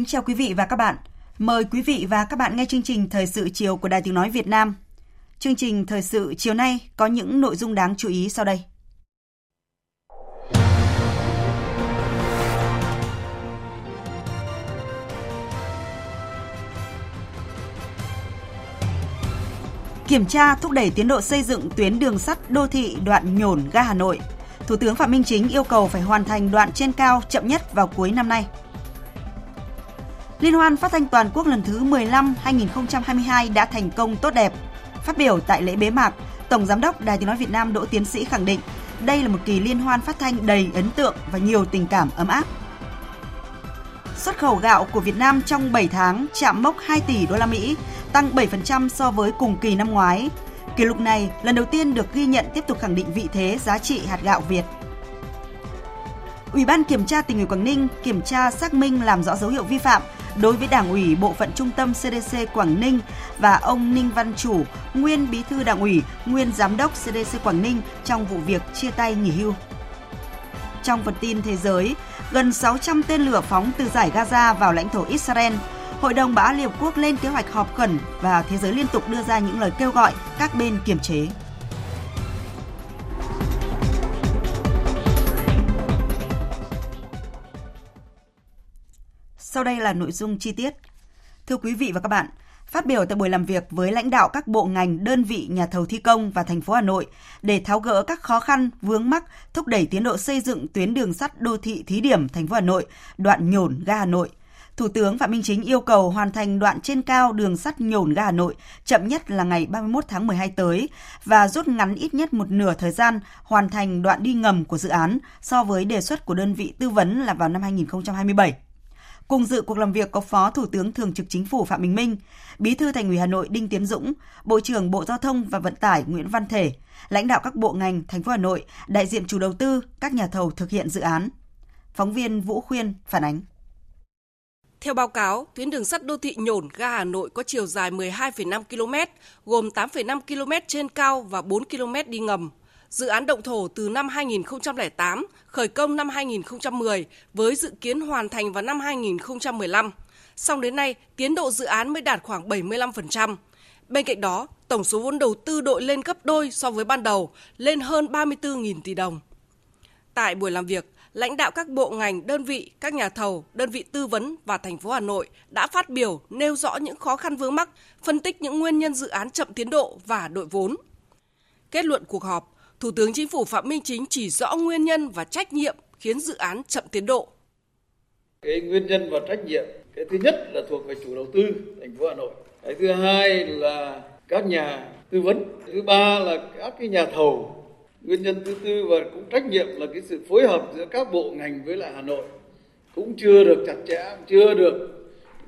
Kính chào quý vị và các bạn. Mời quý vị và các bạn nghe chương trình Thời sự chiều của Đài Tiếng Nói Việt Nam. Chương trình Thời sự chiều nay có những nội dung đáng chú ý sau đây. Kiểm tra thúc đẩy tiến độ xây dựng tuyến đường sắt đô thị đoạn nhổn ga Hà Nội. Thủ tướng Phạm Minh Chính yêu cầu phải hoàn thành đoạn trên cao chậm nhất vào cuối năm nay. Liên hoan phát thanh toàn quốc lần thứ 15 2022 đã thành công tốt đẹp. Phát biểu tại lễ bế mạc, Tổng giám đốc Đài Tiếng nói Việt Nam Đỗ Tiến Sĩ khẳng định đây là một kỳ liên hoan phát thanh đầy ấn tượng và nhiều tình cảm ấm áp. Xuất khẩu gạo của Việt Nam trong 7 tháng chạm mốc 2 tỷ đô la Mỹ, tăng 7% so với cùng kỳ năm ngoái. Kỷ lục này lần đầu tiên được ghi nhận tiếp tục khẳng định vị thế giá trị hạt gạo Việt. Ủy ban kiểm tra tỉnh ủy Quảng Ninh kiểm tra xác minh làm rõ dấu hiệu vi phạm đối với Đảng ủy Bộ phận Trung tâm CDC Quảng Ninh và ông Ninh Văn Chủ, nguyên Bí thư Đảng ủy, nguyên Giám đốc CDC Quảng Ninh trong vụ việc chia tay nghỉ hưu. Trong phần tin thế giới, gần 600 tên lửa phóng từ giải Gaza vào lãnh thổ Israel. Hội đồng Bảo an Liên Hợp Quốc lên kế hoạch họp khẩn và thế giới liên tục đưa ra những lời kêu gọi các bên kiềm chế. Sau đây là nội dung chi tiết. Thưa quý vị và các bạn, phát biểu tại buổi làm việc với lãnh đạo các bộ ngành, đơn vị, nhà thầu thi công và thành phố Hà Nội để tháo gỡ các khó khăn, vướng mắc, thúc đẩy tiến độ xây dựng tuyến đường sắt đô thị thí điểm thành phố Hà Nội, đoạn nhổn ga Hà Nội. Thủ tướng Phạm Minh Chính yêu cầu hoàn thành đoạn trên cao đường sắt nhổn ga Hà Nội chậm nhất là ngày 31 tháng 12 tới và rút ngắn ít nhất một nửa thời gian hoàn thành đoạn đi ngầm của dự án so với đề xuất của đơn vị tư vấn là vào năm 2027. Cùng dự cuộc làm việc có Phó Thủ tướng Thường trực Chính phủ Phạm Bình Minh, Bí thư Thành ủy Hà Nội Đinh Tiến Dũng, Bộ trưởng Bộ Giao thông và Vận tải Nguyễn Văn Thể, lãnh đạo các bộ ngành thành phố Hà Nội, đại diện chủ đầu tư, các nhà thầu thực hiện dự án. Phóng viên Vũ Khuyên phản ánh. Theo báo cáo, tuyến đường sắt đô thị nhổn ga Hà Nội có chiều dài 12,5 km, gồm 8,5 km trên cao và 4 km đi ngầm. Dự án động thổ từ năm 2008, khởi công năm 2010 với dự kiến hoàn thành vào năm 2015. Song đến nay, tiến độ dự án mới đạt khoảng 75%. Bên cạnh đó, tổng số vốn đầu tư đội lên gấp đôi so với ban đầu, lên hơn 34.000 tỷ đồng. Tại buổi làm việc, lãnh đạo các bộ ngành, đơn vị, các nhà thầu, đơn vị tư vấn và thành phố Hà Nội đã phát biểu nêu rõ những khó khăn vướng mắc, phân tích những nguyên nhân dự án chậm tiến độ và đội vốn. Kết luận cuộc họp, Thủ tướng Chính phủ Phạm Minh Chính chỉ rõ nguyên nhân và trách nhiệm khiến dự án chậm tiến độ. Cái nguyên nhân và trách nhiệm, cái thứ nhất là thuộc về chủ đầu tư thành phố Hà Nội. Cái thứ hai là các nhà tư vấn. Thứ ba là các cái nhà thầu. Nguyên nhân thứ tư và cũng trách nhiệm là cái sự phối hợp giữa các bộ ngành với lại Hà Nội cũng chưa được chặt chẽ, chưa được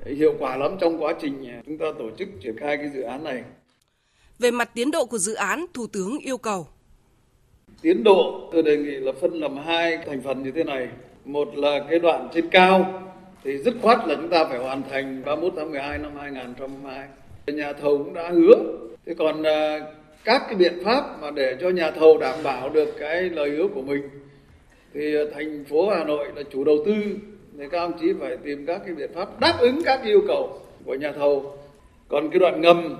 hiệu quả lắm trong quá trình chúng ta tổ chức triển khai cái dự án này. Về mặt tiến độ của dự án, Thủ tướng yêu cầu Tiến độ tôi đề nghị là phân làm hai thành phần như thế này. Một là cái đoạn trên cao thì dứt khoát là chúng ta phải hoàn thành 31 tháng 12 năm 2022. Nhà thầu cũng đã hứa. Thế còn à, các cái biện pháp mà để cho nhà thầu đảm bảo được cái lời hứa của mình thì thành phố Hà Nội là chủ đầu tư thì các ông chí phải tìm các cái biện pháp đáp ứng các yêu cầu của nhà thầu. Còn cái đoạn ngầm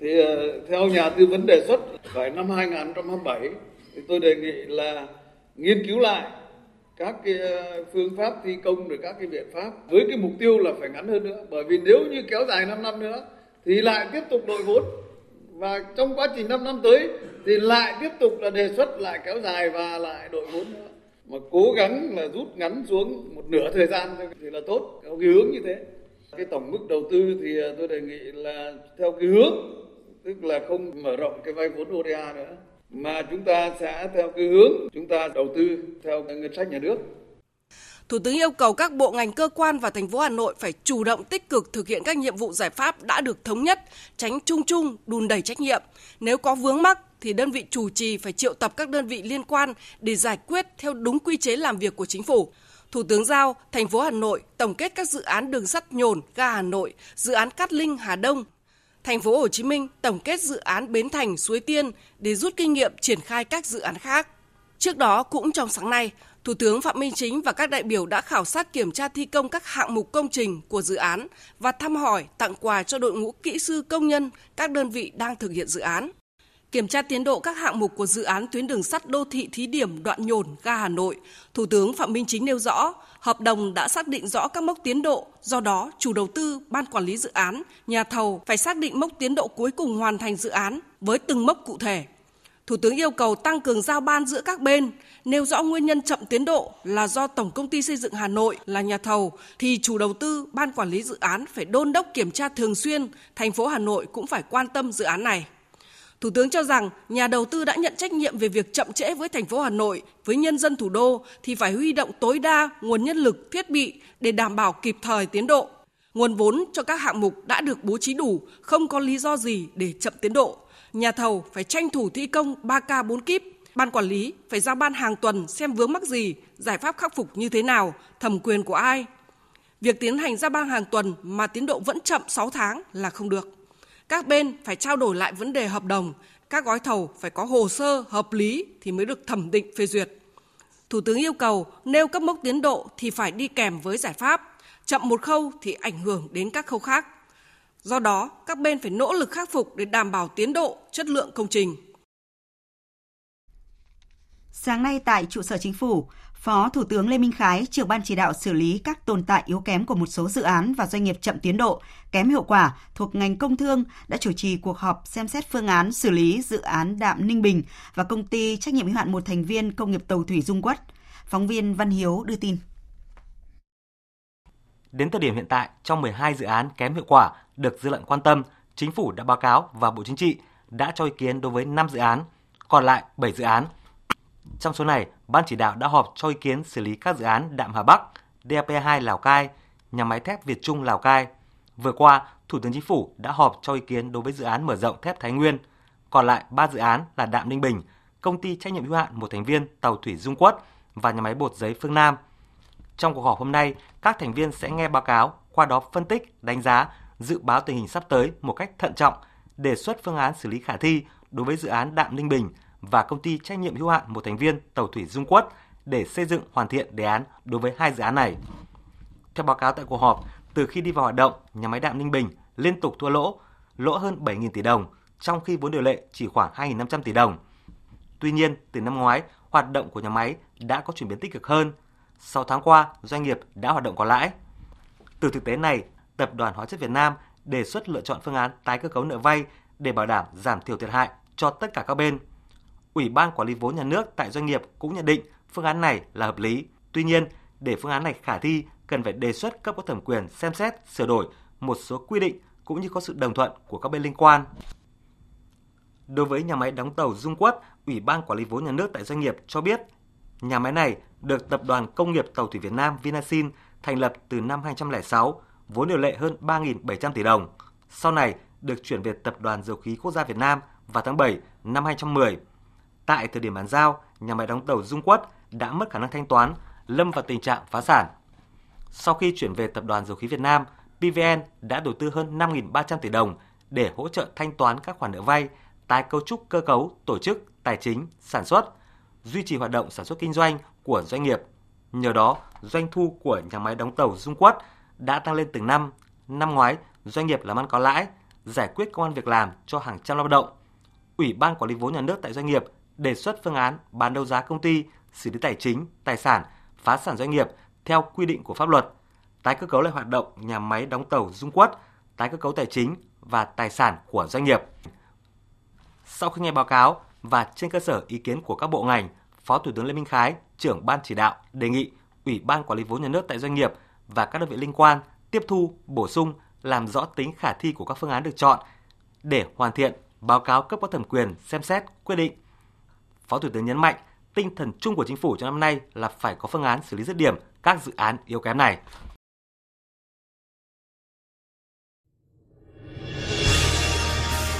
thì à, theo nhà tư vấn đề xuất phải năm 2027 thì tôi đề nghị là nghiên cứu lại các cái ờ, phương pháp thi công rồi các cái biện pháp với cái mục tiêu là phải ngắn hơn nữa. Bởi vì nếu như kéo dài 5 năm nữa thì lại tiếp tục đội vốn. Và trong quá trình 5 năm tới thì lại tiếp tục là đề xuất lại kéo dài và lại đội vốn nữa. Mà cố gắng là rút ngắn xuống một nửa thời gian thì là tốt, theo cái hướng như thế. Cái tổng mức đầu tư thì ờ, tôi đề nghị là theo cái hướng, tức là không mở rộng cái vay vốn ODA nữa mà chúng ta sẽ theo cái hướng chúng ta đầu tư theo ngân sách nhà nước Thủ tướng yêu cầu các bộ ngành cơ quan và thành phố Hà Nội phải chủ động tích cực thực hiện các nhiệm vụ giải pháp đã được thống nhất, tránh chung chung đùn đẩy trách nhiệm. Nếu có vướng mắc thì đơn vị chủ trì phải triệu tập các đơn vị liên quan để giải quyết theo đúng quy chế làm việc của chính phủ. Thủ tướng giao thành phố Hà Nội tổng kết các dự án đường sắt nhổn ga Hà Nội, dự án Cát Linh Hà Đông. Thành phố Hồ Chí Minh tổng kết dự án Bến Thành Suối Tiên để rút kinh nghiệm triển khai các dự án khác. Trước đó cũng trong sáng nay, Thủ tướng Phạm Minh Chính và các đại biểu đã khảo sát kiểm tra thi công các hạng mục công trình của dự án và thăm hỏi tặng quà cho đội ngũ kỹ sư công nhân các đơn vị đang thực hiện dự án. Kiểm tra tiến độ các hạng mục của dự án tuyến đường sắt đô thị thí điểm đoạn nhổn ga Hà Nội, Thủ tướng Phạm Minh Chính nêu rõ, hợp đồng đã xác định rõ các mốc tiến độ, do đó chủ đầu tư, ban quản lý dự án, nhà thầu phải xác định mốc tiến độ cuối cùng hoàn thành dự án với từng mốc cụ thể. Thủ tướng yêu cầu tăng cường giao ban giữa các bên, nêu rõ nguyên nhân chậm tiến độ là do Tổng công ty xây dựng Hà Nội là nhà thầu thì chủ đầu tư, ban quản lý dự án phải đôn đốc kiểm tra thường xuyên, thành phố Hà Nội cũng phải quan tâm dự án này. Thủ tướng cho rằng nhà đầu tư đã nhận trách nhiệm về việc chậm trễ với thành phố Hà Nội, với nhân dân thủ đô thì phải huy động tối đa nguồn nhân lực, thiết bị để đảm bảo kịp thời tiến độ. Nguồn vốn cho các hạng mục đã được bố trí đủ, không có lý do gì để chậm tiến độ. Nhà thầu phải tranh thủ thi công 3K 4 kíp, ban quản lý phải giao ban hàng tuần xem vướng mắc gì, giải pháp khắc phục như thế nào, thẩm quyền của ai. Việc tiến hành ra ban hàng tuần mà tiến độ vẫn chậm 6 tháng là không được. Các bên phải trao đổi lại vấn đề hợp đồng, các gói thầu phải có hồ sơ hợp lý thì mới được thẩm định phê duyệt. Thủ tướng yêu cầu nêu các mốc tiến độ thì phải đi kèm với giải pháp, chậm một khâu thì ảnh hưởng đến các khâu khác. Do đó, các bên phải nỗ lực khắc phục để đảm bảo tiến độ, chất lượng công trình. Sáng nay tại trụ sở chính phủ, Phó Thủ tướng Lê Minh Khái, trưởng ban chỉ đạo xử lý các tồn tại yếu kém của một số dự án và doanh nghiệp chậm tiến độ, kém hiệu quả thuộc ngành công thương đã chủ trì cuộc họp xem xét phương án xử lý dự án Đạm Ninh Bình và công ty trách nhiệm hữu hạn một thành viên công nghiệp tàu thủy Dung Quất. Phóng viên Văn Hiếu đưa tin. Đến thời điểm hiện tại, trong 12 dự án kém hiệu quả được dư luận quan tâm, chính phủ đã báo cáo và Bộ Chính trị đã cho ý kiến đối với 5 dự án, còn lại 7 dự án trong số này, Ban chỉ đạo đã họp cho ý kiến xử lý các dự án Đạm Hà Bắc, DAP2 Lào Cai, nhà máy thép Việt Trung Lào Cai. Vừa qua, Thủ tướng Chính phủ đã họp cho ý kiến đối với dự án mở rộng thép Thái Nguyên. Còn lại 3 dự án là Đạm Ninh Bình, công ty trách nhiệm hữu hạn một thành viên tàu thủy Dung Quất và nhà máy bột giấy Phương Nam. Trong cuộc họp hôm nay, các thành viên sẽ nghe báo cáo, qua đó phân tích, đánh giá, dự báo tình hình sắp tới một cách thận trọng, đề xuất phương án xử lý khả thi đối với dự án Đạm Ninh Bình và công ty trách nhiệm hữu hạn một thành viên tàu thủy Dung Quất để xây dựng hoàn thiện đề án đối với hai dự án này. Theo báo cáo tại cuộc họp, từ khi đi vào hoạt động, nhà máy đạm Ninh Bình liên tục thua lỗ, lỗ hơn 7.000 tỷ đồng, trong khi vốn điều lệ chỉ khoảng 2.500 tỷ đồng. Tuy nhiên, từ năm ngoái, hoạt động của nhà máy đã có chuyển biến tích cực hơn. 6 tháng qua, doanh nghiệp đã hoạt động có lãi. Từ thực tế này, Tập đoàn Hóa chất Việt Nam đề xuất lựa chọn phương án tái cơ cấu nợ vay để bảo đảm giảm thiểu thiệt hại cho tất cả các bên – Ủy ban quản lý vốn nhà nước tại doanh nghiệp cũng nhận định phương án này là hợp lý. Tuy nhiên, để phương án này khả thi, cần phải đề xuất cấp có thẩm quyền xem xét sửa đổi một số quy định cũng như có sự đồng thuận của các bên liên quan. Đối với nhà máy đóng tàu Dung Quất, Ủy ban quản lý vốn nhà nước tại doanh nghiệp cho biết, nhà máy này được Tập đoàn Công nghiệp Tàu thủy Việt Nam Vinasin thành lập từ năm 2006, vốn điều lệ hơn 3.700 tỷ đồng. Sau này được chuyển về Tập đoàn Dầu khí Quốc gia Việt Nam vào tháng 7 năm 2010 Tại thời điểm bàn giao, nhà máy đóng tàu Dung Quất đã mất khả năng thanh toán, lâm vào tình trạng phá sản. Sau khi chuyển về Tập đoàn Dầu khí Việt Nam, PVN đã đầu tư hơn 5.300 tỷ đồng để hỗ trợ thanh toán các khoản nợ vay, tái cấu trúc cơ cấu, tổ chức, tài chính, sản xuất, duy trì hoạt động sản xuất kinh doanh của doanh nghiệp. Nhờ đó, doanh thu của nhà máy đóng tàu Dung Quất đã tăng lên từng năm. Năm ngoái, doanh nghiệp làm ăn có lãi, giải quyết công an việc làm cho hàng trăm lao động. Ủy ban quản lý vốn nhà nước tại doanh nghiệp đề xuất phương án bán đấu giá công ty, xử lý tài chính, tài sản, phá sản doanh nghiệp theo quy định của pháp luật, tái cơ cấu lại hoạt động nhà máy đóng tàu Dung Quất, tái cơ cấu tài chính và tài sản của doanh nghiệp. Sau khi nghe báo cáo và trên cơ sở ý kiến của các bộ ngành, Phó Thủ tướng Lê Minh Khái, trưởng ban chỉ đạo đề nghị Ủy ban quản lý vốn nhà nước tại doanh nghiệp và các đơn vị liên quan tiếp thu, bổ sung, làm rõ tính khả thi của các phương án được chọn để hoàn thiện báo cáo cấp có thẩm quyền xem xét quyết định. Phó Thủ tướng nhấn mạnh, tinh thần chung của chính phủ trong năm nay là phải có phương án xử lý dứt điểm các dự án yếu kém này.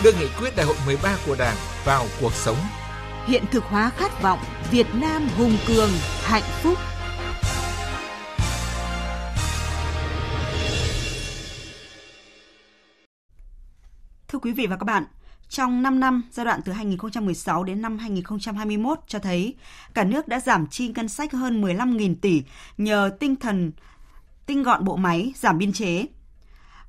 Đưa nghị quyết đại hội 13 của Đảng vào cuộc sống. Hiện thực hóa khát vọng Việt Nam hùng cường, hạnh phúc. Thưa quý vị và các bạn, trong 5 năm giai đoạn từ 2016 đến năm 2021 cho thấy cả nước đã giảm chi ngân sách hơn 15.000 tỷ nhờ tinh thần tinh gọn bộ máy, giảm biên chế.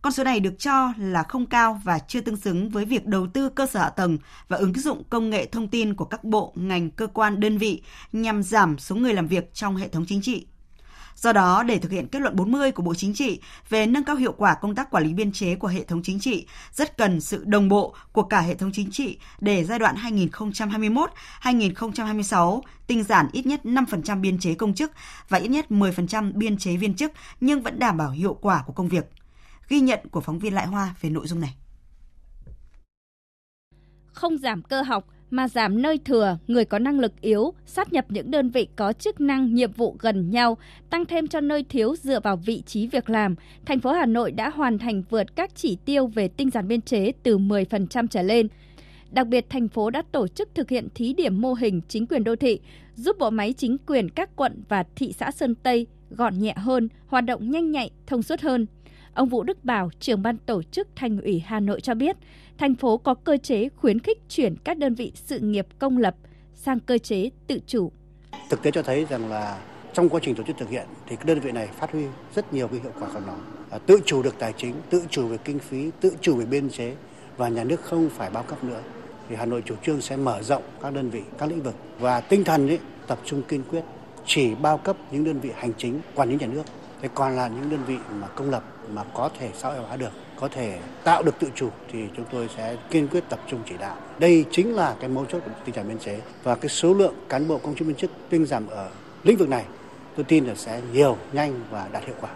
Con số này được cho là không cao và chưa tương xứng với việc đầu tư cơ sở hạ tầng và ứng dụng công nghệ thông tin của các bộ, ngành, cơ quan, đơn vị nhằm giảm số người làm việc trong hệ thống chính trị. Do đó, để thực hiện kết luận 40 của Bộ Chính trị về nâng cao hiệu quả công tác quản lý biên chế của hệ thống chính trị, rất cần sự đồng bộ của cả hệ thống chính trị để giai đoạn 2021-2026 tinh giản ít nhất 5% biên chế công chức và ít nhất 10% biên chế viên chức nhưng vẫn đảm bảo hiệu quả của công việc. Ghi nhận của phóng viên Lại Hoa về nội dung này. Không giảm cơ học, mà giảm nơi thừa, người có năng lực yếu, sát nhập những đơn vị có chức năng, nhiệm vụ gần nhau, tăng thêm cho nơi thiếu dựa vào vị trí việc làm. Thành phố Hà Nội đã hoàn thành vượt các chỉ tiêu về tinh giản biên chế từ 10% trở lên. Đặc biệt, thành phố đã tổ chức thực hiện thí điểm mô hình chính quyền đô thị, giúp bộ máy chính quyền các quận và thị xã Sơn Tây gọn nhẹ hơn, hoạt động nhanh nhạy, thông suốt hơn. Ông Vũ Đức Bảo, trưởng ban tổ chức Thành ủy Hà Nội cho biết, thành phố có cơ chế khuyến khích chuyển các đơn vị sự nghiệp công lập sang cơ chế tự chủ. Thực tế cho thấy rằng là trong quá trình tổ chức thực hiện thì cái đơn vị này phát huy rất nhiều cái hiệu quả của nó. À, tự chủ được tài chính, tự chủ về kinh phí, tự chủ về biên chế và nhà nước không phải bao cấp nữa. Thì Hà Nội chủ trương sẽ mở rộng các đơn vị, các lĩnh vực và tinh thần ấy, tập trung kiên quyết chỉ bao cấp những đơn vị hành chính quản lý nhà nước. Thế còn là những đơn vị mà công lập mà có thể xã hội hóa được có thể tạo được tự chủ thì chúng tôi sẽ kiên quyết tập trung chỉ đạo. Đây chính là cái mấu chốt của tinh giản biên chế và cái số lượng cán bộ công chức viên chức tinh giảm ở lĩnh vực này tôi tin là sẽ nhiều, nhanh và đạt hiệu quả.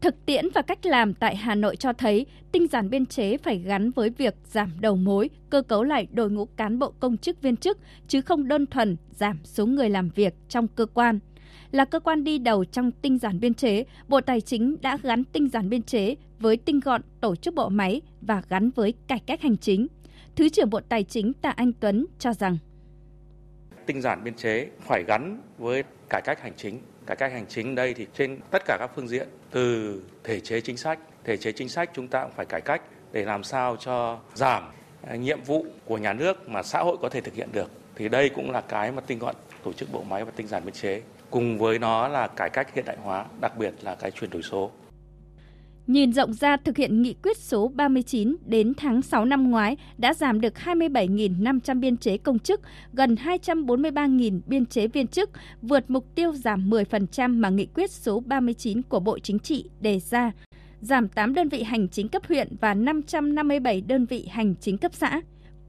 Thực tiễn và cách làm tại Hà Nội cho thấy tinh giản biên chế phải gắn với việc giảm đầu mối, cơ cấu lại đội ngũ cán bộ công chức viên chức, chứ không đơn thuần giảm số người làm việc trong cơ quan là cơ quan đi đầu trong tinh giản biên chế, Bộ Tài chính đã gắn tinh giản biên chế với tinh gọn tổ chức bộ máy và gắn với cải cách hành chính. Thứ trưởng Bộ Tài chính Tạ Anh Tuấn cho rằng tinh giản biên chế phải gắn với cải cách hành chính. Cải cách hành chính đây thì trên tất cả các phương diện từ thể chế chính sách, thể chế chính sách chúng ta cũng phải cải cách để làm sao cho giảm à, nhiệm vụ của nhà nước mà xã hội có thể thực hiện được. Thì đây cũng là cái mà tinh gọn tổ chức bộ máy và tinh giản biên chế cùng với nó là cải cách hiện đại hóa, đặc biệt là cái chuyển đổi số. Nhìn rộng ra thực hiện nghị quyết số 39 đến tháng 6 năm ngoái đã giảm được 27.500 biên chế công chức, gần 243.000 biên chế viên chức, vượt mục tiêu giảm 10% mà nghị quyết số 39 của Bộ Chính trị đề ra, giảm 8 đơn vị hành chính cấp huyện và 557 đơn vị hành chính cấp xã.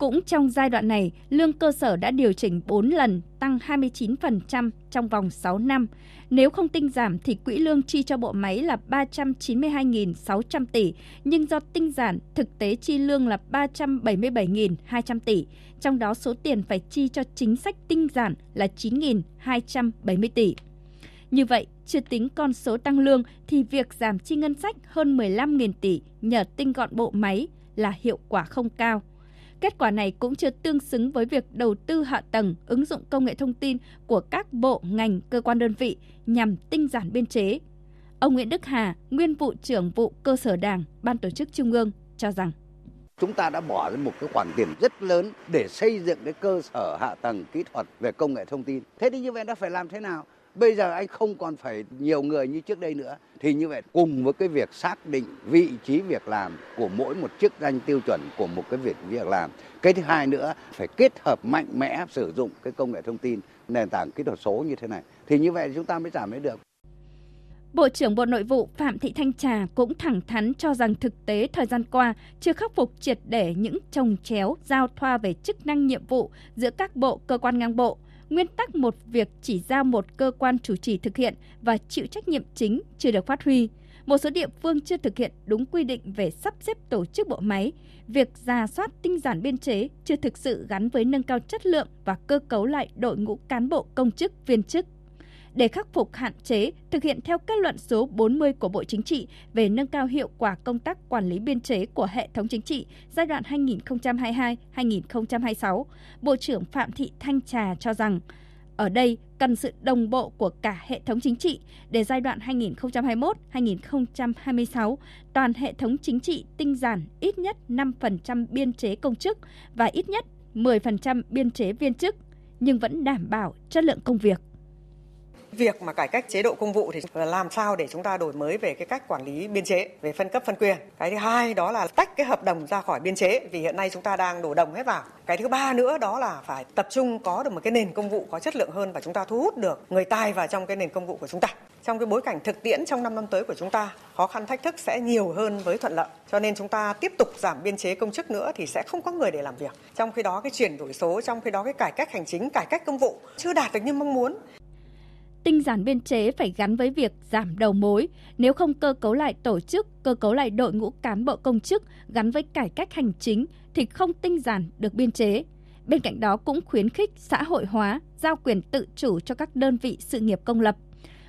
Cũng trong giai đoạn này, lương cơ sở đã điều chỉnh 4 lần, tăng 29% trong vòng 6 năm. Nếu không tinh giảm thì quỹ lương chi cho bộ máy là 392.600 tỷ, nhưng do tinh giản, thực tế chi lương là 377.200 tỷ, trong đó số tiền phải chi cho chính sách tinh giản là 9.270 tỷ. Như vậy, chưa tính con số tăng lương thì việc giảm chi ngân sách hơn 15.000 tỷ nhờ tinh gọn bộ máy là hiệu quả không cao. Kết quả này cũng chưa tương xứng với việc đầu tư hạ tầng, ứng dụng công nghệ thông tin của các bộ, ngành, cơ quan đơn vị nhằm tinh giản biên chế. Ông Nguyễn Đức Hà, nguyên vụ trưởng vụ cơ sở Đảng, Ban tổ chức Trung ương cho rằng chúng ta đã bỏ ra một cái khoản tiền rất lớn để xây dựng cái cơ sở hạ tầng kỹ thuật về công nghệ thông tin. Thế thì như vậy đã phải làm thế nào? Bây giờ anh không còn phải nhiều người như trước đây nữa. Thì như vậy cùng với cái việc xác định vị trí việc làm của mỗi một chức danh tiêu chuẩn của một cái việc việc làm. Cái thứ hai nữa phải kết hợp mạnh mẽ sử dụng cái công nghệ thông tin nền tảng kỹ thuật số như thế này. Thì như vậy chúng ta mới giảm mới được. Bộ trưởng Bộ Nội vụ Phạm Thị Thanh Trà cũng thẳng thắn cho rằng thực tế thời gian qua chưa khắc phục triệt để những trồng chéo giao thoa về chức năng nhiệm vụ giữa các bộ cơ quan ngang bộ, nguyên tắc một việc chỉ giao một cơ quan chủ trì thực hiện và chịu trách nhiệm chính chưa được phát huy. Một số địa phương chưa thực hiện đúng quy định về sắp xếp tổ chức bộ máy, việc ra soát tinh giản biên chế chưa thực sự gắn với nâng cao chất lượng và cơ cấu lại đội ngũ cán bộ công chức viên chức để khắc phục hạn chế, thực hiện theo kết luận số 40 của Bộ Chính trị về nâng cao hiệu quả công tác quản lý biên chế của hệ thống chính trị giai đoạn 2022-2026, Bộ trưởng Phạm Thị Thanh Trà cho rằng, ở đây cần sự đồng bộ của cả hệ thống chính trị để giai đoạn 2021-2026 toàn hệ thống chính trị tinh giản ít nhất 5% biên chế công chức và ít nhất 10% biên chế viên chức nhưng vẫn đảm bảo chất lượng công việc. Việc mà cải cách chế độ công vụ thì làm sao để chúng ta đổi mới về cái cách quản lý biên chế, về phân cấp phân quyền. Cái thứ hai đó là tách cái hợp đồng ra khỏi biên chế vì hiện nay chúng ta đang đổ đồng hết vào. Cái thứ ba nữa đó là phải tập trung có được một cái nền công vụ có chất lượng hơn và chúng ta thu hút được người tài vào trong cái nền công vụ của chúng ta. Trong cái bối cảnh thực tiễn trong 5 năm tới của chúng ta, khó khăn thách thức sẽ nhiều hơn với thuận lợi. Cho nên chúng ta tiếp tục giảm biên chế công chức nữa thì sẽ không có người để làm việc. Trong khi đó cái chuyển đổi số, trong khi đó cái cải cách hành chính, cải cách công vụ chưa đạt được như mong muốn tinh giản biên chế phải gắn với việc giảm đầu mối, nếu không cơ cấu lại tổ chức, cơ cấu lại đội ngũ cán bộ công chức gắn với cải cách hành chính thì không tinh giản được biên chế. Bên cạnh đó cũng khuyến khích xã hội hóa, giao quyền tự chủ cho các đơn vị sự nghiệp công lập.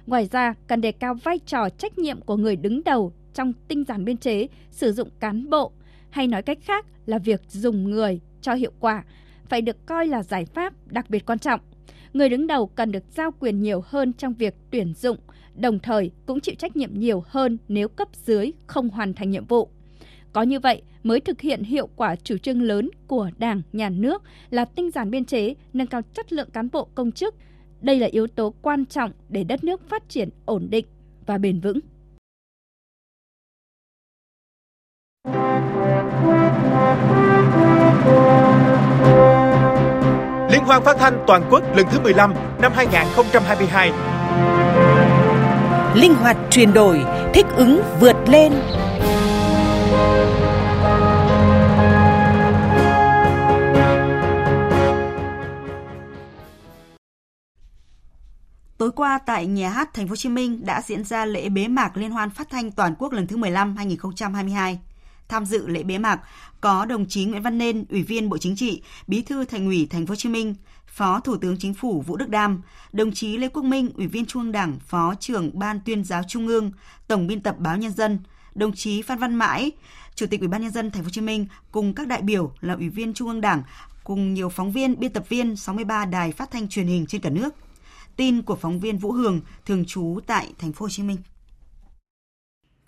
Ngoài ra, cần đề cao vai trò trách nhiệm của người đứng đầu trong tinh giản biên chế, sử dụng cán bộ, hay nói cách khác là việc dùng người cho hiệu quả, phải được coi là giải pháp đặc biệt quan trọng người đứng đầu cần được giao quyền nhiều hơn trong việc tuyển dụng, đồng thời cũng chịu trách nhiệm nhiều hơn nếu cấp dưới không hoàn thành nhiệm vụ. Có như vậy mới thực hiện hiệu quả chủ trương lớn của Đảng, Nhà nước là tinh giản biên chế, nâng cao chất lượng cán bộ công chức. Đây là yếu tố quan trọng để đất nước phát triển ổn định và bền vững. Liên hoan phát thanh toàn quốc lần thứ 15 năm 2022. Linh hoạt chuyển đổi, thích ứng vượt lên. Tối qua tại Nhà hát Thành phố Hồ Chí Minh đã diễn ra lễ bế mạc Liên hoan phát thanh toàn quốc lần thứ 15 2022. Tham dự lễ bế mạc có đồng chí Nguyễn Văn Nên, Ủy viên Bộ Chính trị, Bí thư Thành ủy Thành phố Hồ Chí Minh, Phó Thủ tướng Chính phủ Vũ Đức Đam, đồng chí Lê Quốc Minh, Ủy viên Trung ương Đảng, Phó trưởng Ban Tuyên giáo Trung ương, Tổng biên tập Báo Nhân dân, đồng chí Phan Văn Mãi, Chủ tịch Ủy ban nhân dân Thành phố Hồ Chí Minh cùng các đại biểu là Ủy viên Trung ương Đảng cùng nhiều phóng viên, biên tập viên 63 đài phát thanh truyền hình trên cả nước. Tin của phóng viên Vũ Hường thường trú tại Thành phố Hồ Chí Minh.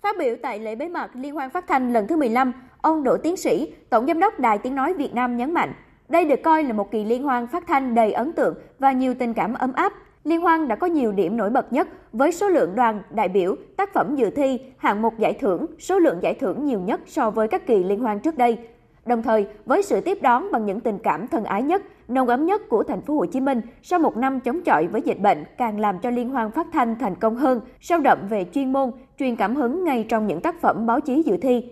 Phát biểu tại lễ bế mạc Liên hoan phát thanh lần thứ 15, ông Đỗ Tiến Sĩ, Tổng Giám đốc Đài Tiếng Nói Việt Nam nhấn mạnh, đây được coi là một kỳ liên hoan phát thanh đầy ấn tượng và nhiều tình cảm ấm áp. Liên hoan đã có nhiều điểm nổi bật nhất với số lượng đoàn, đại biểu, tác phẩm dự thi, hạng mục giải thưởng, số lượng giải thưởng nhiều nhất so với các kỳ liên hoan trước đây. Đồng thời, với sự tiếp đón bằng những tình cảm thân ái nhất, nồng ấm nhất của thành phố Hồ Chí Minh sau một năm chống chọi với dịch bệnh càng làm cho liên hoan phát thanh thành công hơn, sâu đậm về chuyên môn, truyền cảm hứng ngay trong những tác phẩm báo chí dự thi.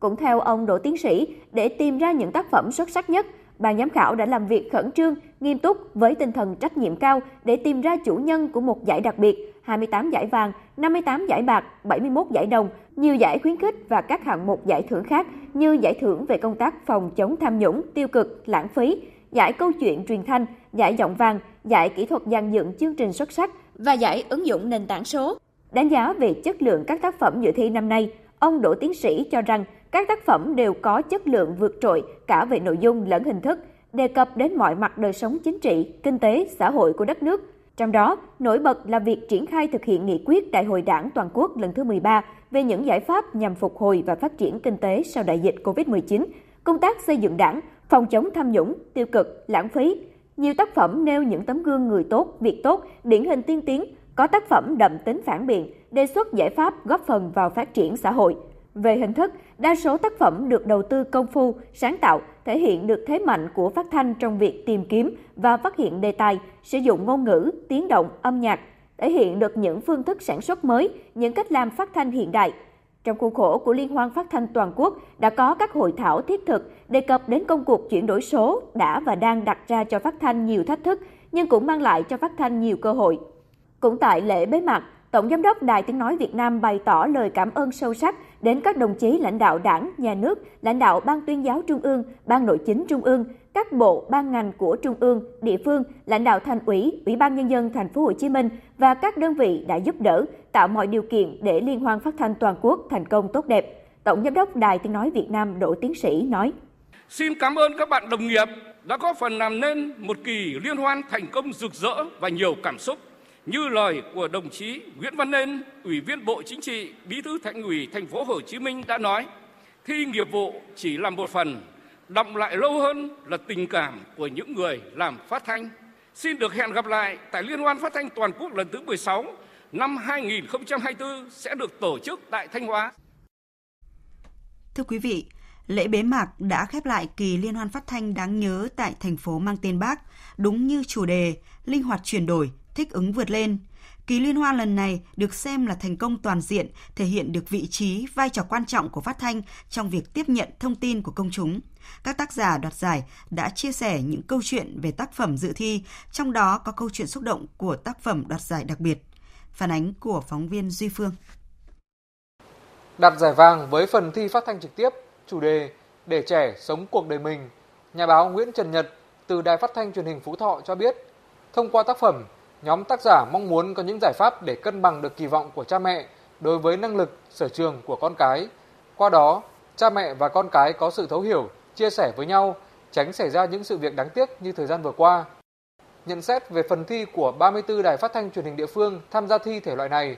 Cũng theo ông Đỗ Tiến Sĩ, để tìm ra những tác phẩm xuất sắc nhất, ban giám khảo đã làm việc khẩn trương, nghiêm túc với tinh thần trách nhiệm cao để tìm ra chủ nhân của một giải đặc biệt, 28 giải vàng, 58 giải bạc, 71 giải đồng, nhiều giải khuyến khích và các hạng mục giải thưởng khác như giải thưởng về công tác phòng chống tham nhũng, tiêu cực, lãng phí, giải câu chuyện truyền thanh, giải giọng vàng, giải kỹ thuật dàn dựng chương trình xuất sắc và giải ứng dụng nền tảng số. Đánh giá về chất lượng các tác phẩm dự thi năm nay, ông Đỗ Tiến Sĩ cho rằng các tác phẩm đều có chất lượng vượt trội cả về nội dung lẫn hình thức, đề cập đến mọi mặt đời sống chính trị, kinh tế, xã hội của đất nước. Trong đó, nổi bật là việc triển khai thực hiện nghị quyết Đại hội Đảng toàn quốc lần thứ 13 về những giải pháp nhằm phục hồi và phát triển kinh tế sau đại dịch COVID-19, công tác xây dựng đảng, phòng chống tham nhũng, tiêu cực, lãng phí. Nhiều tác phẩm nêu những tấm gương người tốt, việc tốt, điển hình tiên tiến, có tác phẩm đậm tính phản biện, đề xuất giải pháp góp phần vào phát triển xã hội. Về hình thức, đa số tác phẩm được đầu tư công phu, sáng tạo, thể hiện được thế mạnh của phát thanh trong việc tìm kiếm và phát hiện đề tài, sử dụng ngôn ngữ, tiếng động, âm nhạc, thể hiện được những phương thức sản xuất mới, những cách làm phát thanh hiện đại. Trong khuôn khổ của Liên hoan phát thanh toàn quốc đã có các hội thảo thiết thực đề cập đến công cuộc chuyển đổi số đã và đang đặt ra cho phát thanh nhiều thách thức nhưng cũng mang lại cho phát thanh nhiều cơ hội. Cũng tại lễ bế mạc, Tổng Giám đốc Đài Tiếng Nói Việt Nam bày tỏ lời cảm ơn sâu sắc đến các đồng chí lãnh đạo đảng, nhà nước, lãnh đạo Ban tuyên giáo Trung ương, Ban nội chính Trung ương, các bộ, ban ngành của Trung ương, địa phương, lãnh đạo thành ủy, Ủy ban Nhân dân thành phố Hồ Chí Minh và các đơn vị đã giúp đỡ, tạo mọi điều kiện để Liên hoan phát thanh toàn quốc thành công tốt đẹp. Tổng Giám đốc Đài Tiếng Nói Việt Nam Đỗ Tiến Sĩ nói. Xin cảm ơn các bạn đồng nghiệp đã có phần làm nên một kỳ liên hoan thành công rực rỡ và nhiều cảm xúc như lời của đồng chí Nguyễn Văn Nên, Ủy viên Bộ Chính trị, Bí thư Thành ủy Thành phố Hồ Chí Minh đã nói, thi nghiệp vụ chỉ là một phần, đọng lại lâu hơn là tình cảm của những người làm phát thanh. Xin được hẹn gặp lại tại Liên hoan phát thanh toàn quốc lần thứ 16 năm 2024 sẽ được tổ chức tại Thanh Hóa. Thưa quý vị, lễ bế mạc đã khép lại kỳ liên hoan phát thanh đáng nhớ tại thành phố mang tên Bác, đúng như chủ đề linh hoạt chuyển đổi, thích ứng vượt lên. Kỳ liên hoan lần này được xem là thành công toàn diện, thể hiện được vị trí, vai trò quan trọng của phát thanh trong việc tiếp nhận thông tin của công chúng. Các tác giả đoạt giải đã chia sẻ những câu chuyện về tác phẩm dự thi, trong đó có câu chuyện xúc động của tác phẩm đoạt giải đặc biệt. Phản ánh của phóng viên Duy Phương. Đạt giải vàng với phần thi phát thanh trực tiếp, chủ đề Để trẻ sống cuộc đời mình, nhà báo Nguyễn Trần Nhật từ Đài Phát thanh Truyền hình Phú Thọ cho biết, thông qua tác phẩm, nhóm tác giả mong muốn có những giải pháp để cân bằng được kỳ vọng của cha mẹ đối với năng lực, sở trường của con cái. Qua đó, cha mẹ và con cái có sự thấu hiểu, chia sẻ với nhau, tránh xảy ra những sự việc đáng tiếc như thời gian vừa qua. Nhận xét về phần thi của 34 đài phát thanh truyền hình địa phương tham gia thi thể loại này,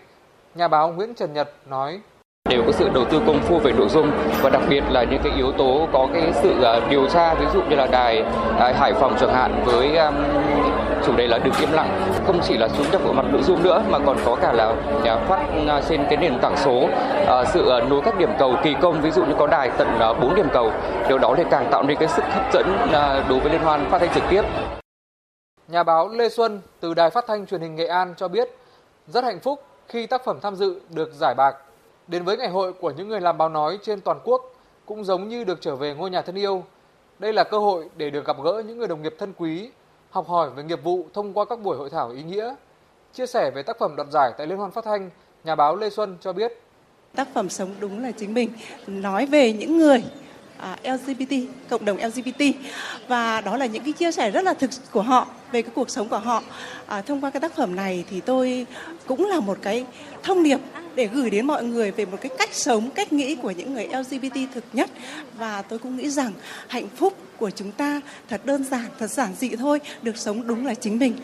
nhà báo Nguyễn Trần Nhật nói. Đều có sự đầu tư công phu về nội dung và đặc biệt là những cái yếu tố có cái sự à, điều tra ví dụ như là đài, à, Hải Phòng chẳng hạn với um, chủ đề là đừng im lặng. Không chỉ là xuống nhập bộ mặt nội dung nữa mà còn có cả là nhà phát à, trên cái nền tảng số uh, sự nối các điểm cầu kỳ công ví dụ như có đài tận 4 điểm cầu. Điều đó thì càng tạo nên cái sức hấp dẫn uh, đối với liên hoan phát thanh trực tiếp. Nhà báo Lê Xuân từ Đài Phát thanh Truyền hình Nghệ An cho biết rất hạnh phúc khi tác phẩm tham dự được giải bạc Đến với ngày hội của những người làm báo nói trên toàn quốc cũng giống như được trở về ngôi nhà thân yêu. Đây là cơ hội để được gặp gỡ những người đồng nghiệp thân quý, học hỏi về nghiệp vụ thông qua các buổi hội thảo ý nghĩa. Chia sẻ về tác phẩm đoạt giải tại Liên hoan phát thanh, nhà báo Lê Xuân cho biết. Tác phẩm sống đúng là chính mình, nói về những người à, LGBT, cộng đồng LGBT và đó là những cái chia sẻ rất là thực của họ về cái cuộc sống của họ. À, thông qua cái tác phẩm này thì tôi cũng là một cái thông điệp để gửi đến mọi người về một cái cách sống, cách nghĩ của những người LGBT thực nhất và tôi cũng nghĩ rằng hạnh phúc của chúng ta thật đơn giản, thật giản dị thôi, được sống đúng là chính mình.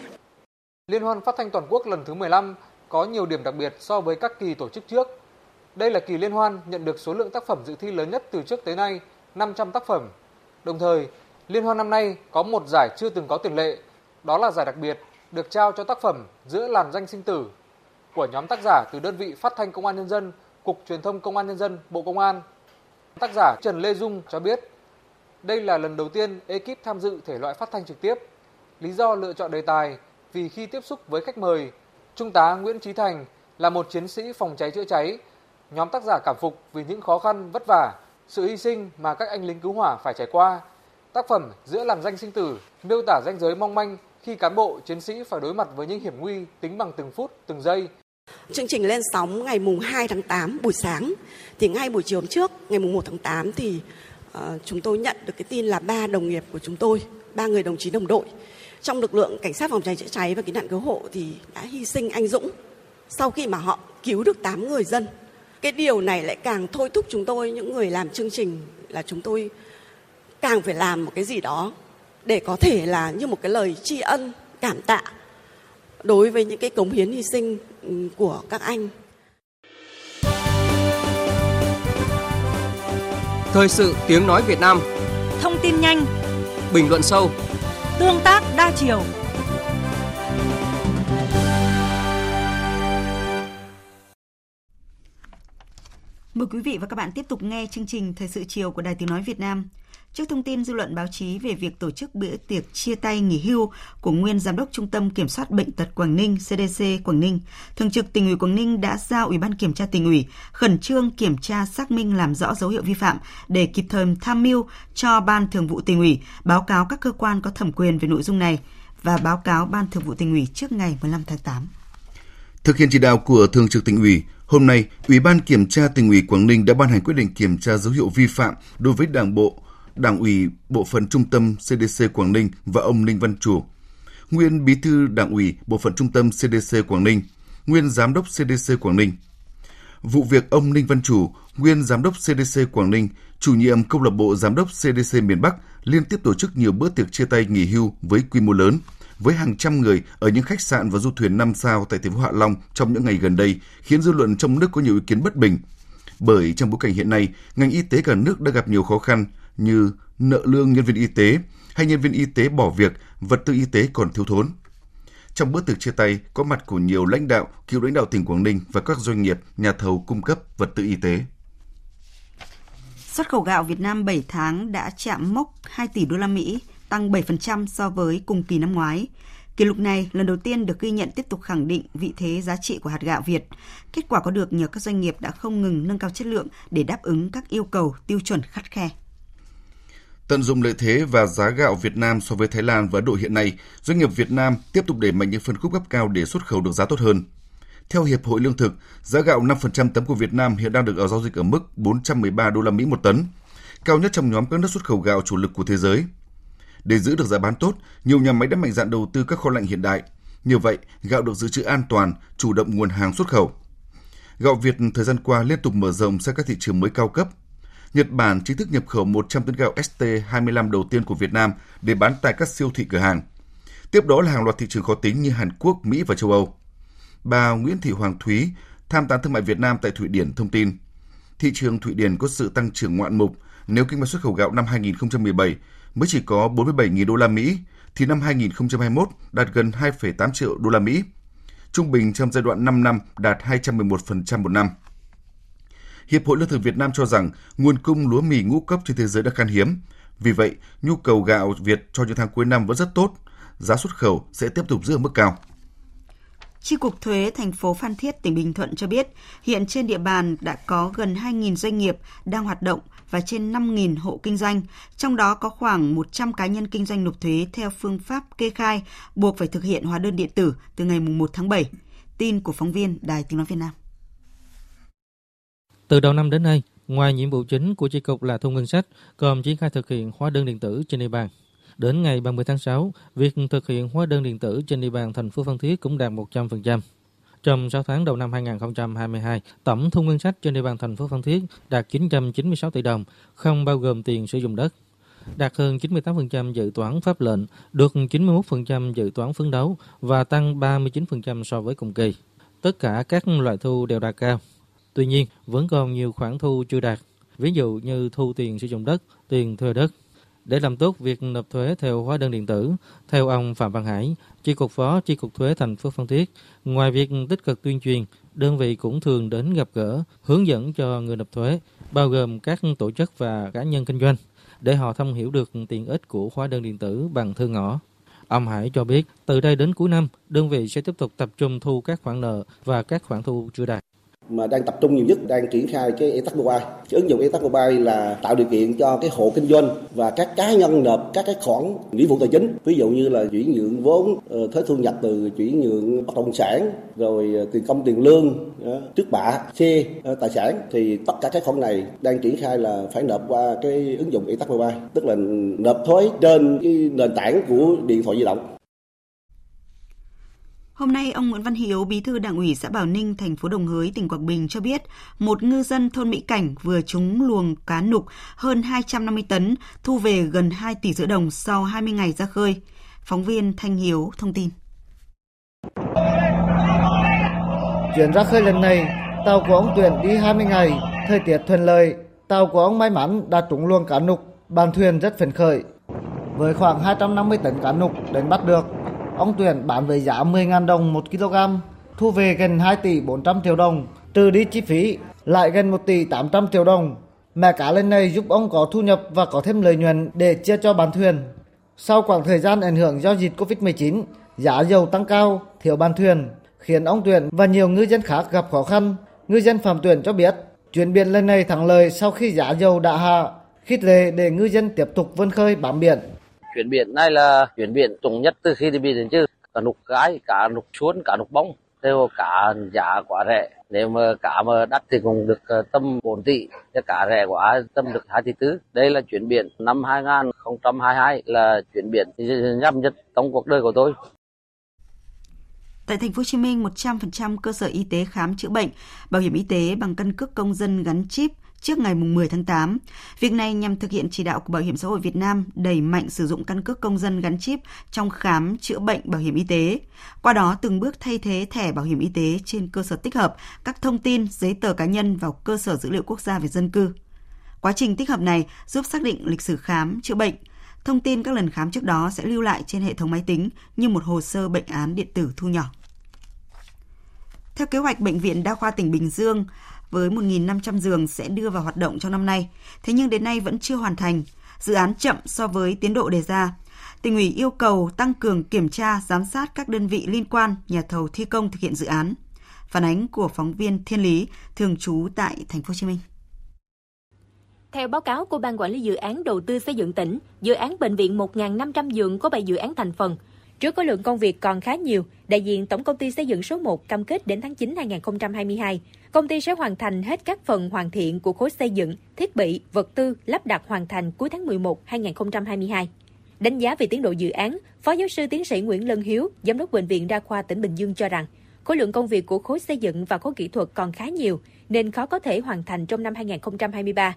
Liên hoan phát thanh toàn quốc lần thứ 15 có nhiều điểm đặc biệt so với các kỳ tổ chức trước. Đây là kỳ liên hoan nhận được số lượng tác phẩm dự thi lớn nhất từ trước tới nay 500 tác phẩm. Đồng thời, Liên hoan năm nay có một giải chưa từng có tiền lệ, đó là giải đặc biệt được trao cho tác phẩm Giữa làn danh sinh tử của nhóm tác giả từ đơn vị Phát thanh Công an Nhân dân, Cục Truyền thông Công an Nhân dân, Bộ Công an. Tác giả Trần Lê Dung cho biết, đây là lần đầu tiên ekip tham dự thể loại phát thanh trực tiếp. Lý do lựa chọn đề tài vì khi tiếp xúc với khách mời, Trung tá Nguyễn Trí Thành là một chiến sĩ phòng cháy chữa cháy. Nhóm tác giả cảm phục vì những khó khăn vất vả sự hy sinh mà các anh lính cứu hỏa phải trải qua. Tác phẩm Giữa làn danh sinh tử miêu tả ranh giới mong manh khi cán bộ, chiến sĩ phải đối mặt với những hiểm nguy tính bằng từng phút, từng giây. Chương trình lên sóng ngày mùng 2 tháng 8 buổi sáng. Thì ngay buổi chiều hôm trước, ngày mùng 1 tháng 8 thì uh, chúng tôi nhận được cái tin là ba đồng nghiệp của chúng tôi, ba người đồng chí đồng đội trong lực lượng cảnh sát phòng cháy chữa cháy và cứu nạn cứu hộ thì đã hy sinh anh dũng sau khi mà họ cứu được 8 người dân cái điều này lại càng thôi thúc chúng tôi những người làm chương trình là chúng tôi càng phải làm một cái gì đó để có thể là như một cái lời tri ân cảm tạ đối với những cái cống hiến hy sinh ừ, của các anh. Thời sự tiếng nói Việt Nam. Thông tin nhanh. Bình luận sâu. Tương tác đa chiều Mời quý vị và các bạn tiếp tục nghe chương trình Thời sự chiều của Đài Tiếng Nói Việt Nam. Trước thông tin dư luận báo chí về việc tổ chức bữa tiệc chia tay nghỉ hưu của nguyên giám đốc Trung tâm Kiểm soát bệnh tật Quảng Ninh CDC Quảng Ninh, Thường trực tỉnh ủy Quảng Ninh đã giao Ủy ban Kiểm tra tỉnh ủy khẩn trương kiểm tra xác minh làm rõ dấu hiệu vi phạm để kịp thời tham mưu cho Ban Thường vụ tỉnh ủy báo cáo các cơ quan có thẩm quyền về nội dung này và báo cáo Ban Thường vụ tỉnh ủy trước ngày 15 tháng 8. Thực hiện chỉ đạo của Thường trực tỉnh ủy, hôm nay, Ủy ban Kiểm tra tỉnh ủy Quảng Ninh đã ban hành quyết định kiểm tra dấu hiệu vi phạm đối với Đảng bộ, Đảng ủy Bộ phận Trung tâm CDC Quảng Ninh và ông Ninh Văn Chủ, nguyên Bí thư Đảng ủy Bộ phận Trung tâm CDC Quảng Ninh, nguyên Giám đốc CDC Quảng Ninh. Vụ việc ông Ninh Văn Chủ, nguyên Giám đốc CDC Quảng Ninh, chủ nhiệm câu lạc bộ Giám đốc CDC miền Bắc liên tiếp tổ chức nhiều bữa tiệc chia tay nghỉ hưu với quy mô lớn, với hàng trăm người ở những khách sạn và du thuyền 5 sao tại thành phố Hạ Long trong những ngày gần đây, khiến dư luận trong nước có nhiều ý kiến bất bình. Bởi trong bối cảnh hiện nay, ngành y tế cả nước đã gặp nhiều khó khăn như nợ lương nhân viên y tế hay nhân viên y tế bỏ việc, vật tư y tế còn thiếu thốn. Trong bữa tiệc chia tay có mặt của nhiều lãnh đạo, cựu lãnh đạo tỉnh Quảng Ninh và các doanh nghiệp, nhà thầu cung cấp vật tư y tế. Xuất khẩu gạo Việt Nam 7 tháng đã chạm mốc 2 tỷ đô la Mỹ, tăng 7% so với cùng kỳ năm ngoái. Kỷ lục này lần đầu tiên được ghi nhận tiếp tục khẳng định vị thế giá trị của hạt gạo Việt. Kết quả có được nhờ các doanh nghiệp đã không ngừng nâng cao chất lượng để đáp ứng các yêu cầu tiêu chuẩn khắt khe. Tận dụng lợi thế và giá gạo Việt Nam so với Thái Lan và Ấn Độ hiện nay, doanh nghiệp Việt Nam tiếp tục đẩy mạnh những phân khúc gấp cao để xuất khẩu được giá tốt hơn. Theo Hiệp hội Lương thực, giá gạo 5% tấm của Việt Nam hiện đang được ở giao dịch ở mức 413 đô la Mỹ một tấn, cao nhất trong nhóm các nước xuất khẩu gạo chủ lực của thế giới. Để giữ được giá bán tốt, nhiều nhà máy đã mạnh dạn đầu tư các kho lạnh hiện đại. Như vậy, gạo được giữ trữ an toàn, chủ động nguồn hàng xuất khẩu. Gạo Việt thời gian qua liên tục mở rộng sang các thị trường mới cao cấp. Nhật Bản chính thức nhập khẩu 100 tấn gạo ST25 đầu tiên của Việt Nam để bán tại các siêu thị cửa hàng. Tiếp đó là hàng loạt thị trường khó tính như Hàn Quốc, Mỹ và châu Âu. Bà Nguyễn Thị Hoàng Thúy, tham tán thương mại Việt Nam tại Thụy Điển thông tin, thị trường Thụy Điển có sự tăng trưởng ngoạn mục nếu kinh mạch xuất khẩu gạo năm 2017 mới chỉ có 47.000 đô la Mỹ, thì năm 2021 đạt gần 2,8 triệu đô la Mỹ. Trung bình trong giai đoạn 5 năm đạt 211% một năm. Hiệp hội Lương thực Việt Nam cho rằng nguồn cung lúa mì ngũ cốc trên thế giới đã khan hiếm. Vì vậy, nhu cầu gạo Việt cho những tháng cuối năm vẫn rất tốt, giá xuất khẩu sẽ tiếp tục giữ ở mức cao. Chi cục thuế thành phố Phan Thiết, tỉnh Bình Thuận cho biết, hiện trên địa bàn đã có gần 2.000 doanh nghiệp đang hoạt động và trên 5.000 hộ kinh doanh, trong đó có khoảng 100 cá nhân kinh doanh nộp thuế theo phương pháp kê khai, buộc phải thực hiện hóa đơn điện tử từ ngày 1 tháng 7. Tin của phóng viên Đài Tiếng Nói Việt Nam. Từ đầu năm đến nay, ngoài nhiệm vụ chính của chi cục là thu ngân sách, còn triển khai thực hiện hóa đơn điện tử trên địa bàn. Đến ngày 30 tháng 6, việc thực hiện hóa đơn điện tử trên địa bàn thành phố Phan Thiết cũng đạt 100%. Trong 6 tháng đầu năm 2022, tổng thu ngân sách trên địa bàn thành phố Phan Thiết đạt 996 tỷ đồng, không bao gồm tiền sử dụng đất. Đạt hơn 98% dự toán pháp lệnh, được 91% dự toán phấn đấu và tăng 39% so với cùng kỳ. Tất cả các loại thu đều đạt cao. Tuy nhiên, vẫn còn nhiều khoản thu chưa đạt, ví dụ như thu tiền sử dụng đất, tiền thuê đất. Để làm tốt việc nộp thuế theo hóa đơn điện tử, theo ông Phạm Văn Hải, Chi cục Phó Chi cục Thuế thành phố Phan Thiết, ngoài việc tích cực tuyên truyền, đơn vị cũng thường đến gặp gỡ, hướng dẫn cho người nộp thuế, bao gồm các tổ chức và cá nhân kinh doanh, để họ thông hiểu được tiện ích của hóa đơn điện tử bằng thư ngõ. Ông Hải cho biết, từ đây đến cuối năm, đơn vị sẽ tiếp tục tập trung thu các khoản nợ và các khoản thu chưa đạt mà đang tập trung nhiều nhất đang triển khai cái e-tax mobile. Cái ứng dụng e-tax mobile là tạo điều kiện cho cái hộ kinh doanh và các cá nhân nộp các cái khoản nghĩa vụ tài chính, ví dụ như là chuyển nhượng vốn, ờ, thuế thu nhập từ chuyển nhượng bất động sản, rồi ờ, tiền công tiền lương, ờ, trước bạ, xe, tài sản thì tất cả các khoản này đang triển khai là phải nộp qua cái ứng dụng e-tax mobile, tức là nộp thuế trên cái nền tảng của điện thoại di động. Hôm nay, ông Nguyễn Văn Hiếu, bí thư đảng ủy xã Bảo Ninh, thành phố Đồng Hới, tỉnh Quảng Bình cho biết, một ngư dân thôn Mỹ Cảnh vừa trúng luồng cá nục hơn 250 tấn, thu về gần 2 tỷ rưỡi đồng sau 20 ngày ra khơi. Phóng viên Thanh Hiếu thông tin. Chuyến ra khơi lần này, tàu của ông Tuyển đi 20 ngày, thời tiết thuận lợi. Tàu của ông may mắn đã trúng luồng cá nục, bàn thuyền rất phấn khởi. Với khoảng 250 tấn cá nục đánh bắt được, ông Tuyển bán với giá 10.000 đồng 1 kg, thu về gần 2 tỷ 400 triệu đồng, trừ đi chi phí lại gần 1 tỷ 800 triệu đồng. Mẹ cá lên này giúp ông có thu nhập và có thêm lợi nhuận để chia cho bán thuyền. Sau khoảng thời gian ảnh hưởng do dịch Covid-19, giá dầu tăng cao, thiếu bán thuyền, khiến ông Tuyển và nhiều ngư dân khác gặp khó khăn. Ngư dân Phạm Tuyển cho biết, chuyến biển lần này thắng lợi sau khi giá dầu đã hạ, khích lệ để ngư dân tiếp tục vươn khơi bám biển Chuyển biển này là chuyển biển trùng nhất từ khi đi biển đến chứ. Cả nục cái, cả nục chuốn, cả nục bông đều cả giá quá rẻ. Nếu mà cả mà đắt thì cũng được tâm tầm 4 tỷ. Chứ cả rẻ quá tầm được 2 tỷ tứ đây là chuyển biển năm 2022 là chuyển biển nhâm nhất trong cuộc đời của tôi. Tại thành phố Hồ Chí Minh, 100% cơ sở y tế khám chữa bệnh, bảo hiểm y tế bằng căn cước công dân gắn chip trước ngày 10 tháng 8. Việc này nhằm thực hiện chỉ đạo của Bảo hiểm xã hội Việt Nam đẩy mạnh sử dụng căn cước công dân gắn chip trong khám chữa bệnh bảo hiểm y tế. Qua đó từng bước thay thế thẻ bảo hiểm y tế trên cơ sở tích hợp các thông tin, giấy tờ cá nhân vào cơ sở dữ liệu quốc gia về dân cư. Quá trình tích hợp này giúp xác định lịch sử khám chữa bệnh, thông tin các lần khám trước đó sẽ lưu lại trên hệ thống máy tính như một hồ sơ bệnh án điện tử thu nhỏ. Theo kế hoạch, Bệnh viện Đa khoa tỉnh Bình Dương với 1.500 giường sẽ đưa vào hoạt động trong năm nay. Thế nhưng đến nay vẫn chưa hoàn thành. Dự án chậm so với tiến độ đề ra. Tỉnh ủy yêu cầu tăng cường kiểm tra, giám sát các đơn vị liên quan, nhà thầu thi công thực hiện dự án. Phản ánh của phóng viên Thiên Lý, thường trú tại Thành phố Hồ Chí Minh. Theo báo cáo của Ban Quản lý Dự án Đầu tư xây dựng tỉnh, dự án Bệnh viện 1.500 giường có 7 dự án thành phần. Trước có lượng công việc còn khá nhiều, đại diện Tổng công ty xây dựng số 1 cam kết đến tháng 9 2022, công ty sẽ hoàn thành hết các phần hoàn thiện của khối xây dựng, thiết bị, vật tư lắp đặt hoàn thành cuối tháng 11 2022. Đánh giá về tiến độ dự án, Phó giáo sư tiến sĩ Nguyễn Lân Hiếu, Giám đốc Bệnh viện Đa khoa tỉnh Bình Dương cho rằng, khối lượng công việc của khối xây dựng và khối kỹ thuật còn khá nhiều, nên khó có thể hoàn thành trong năm 2023.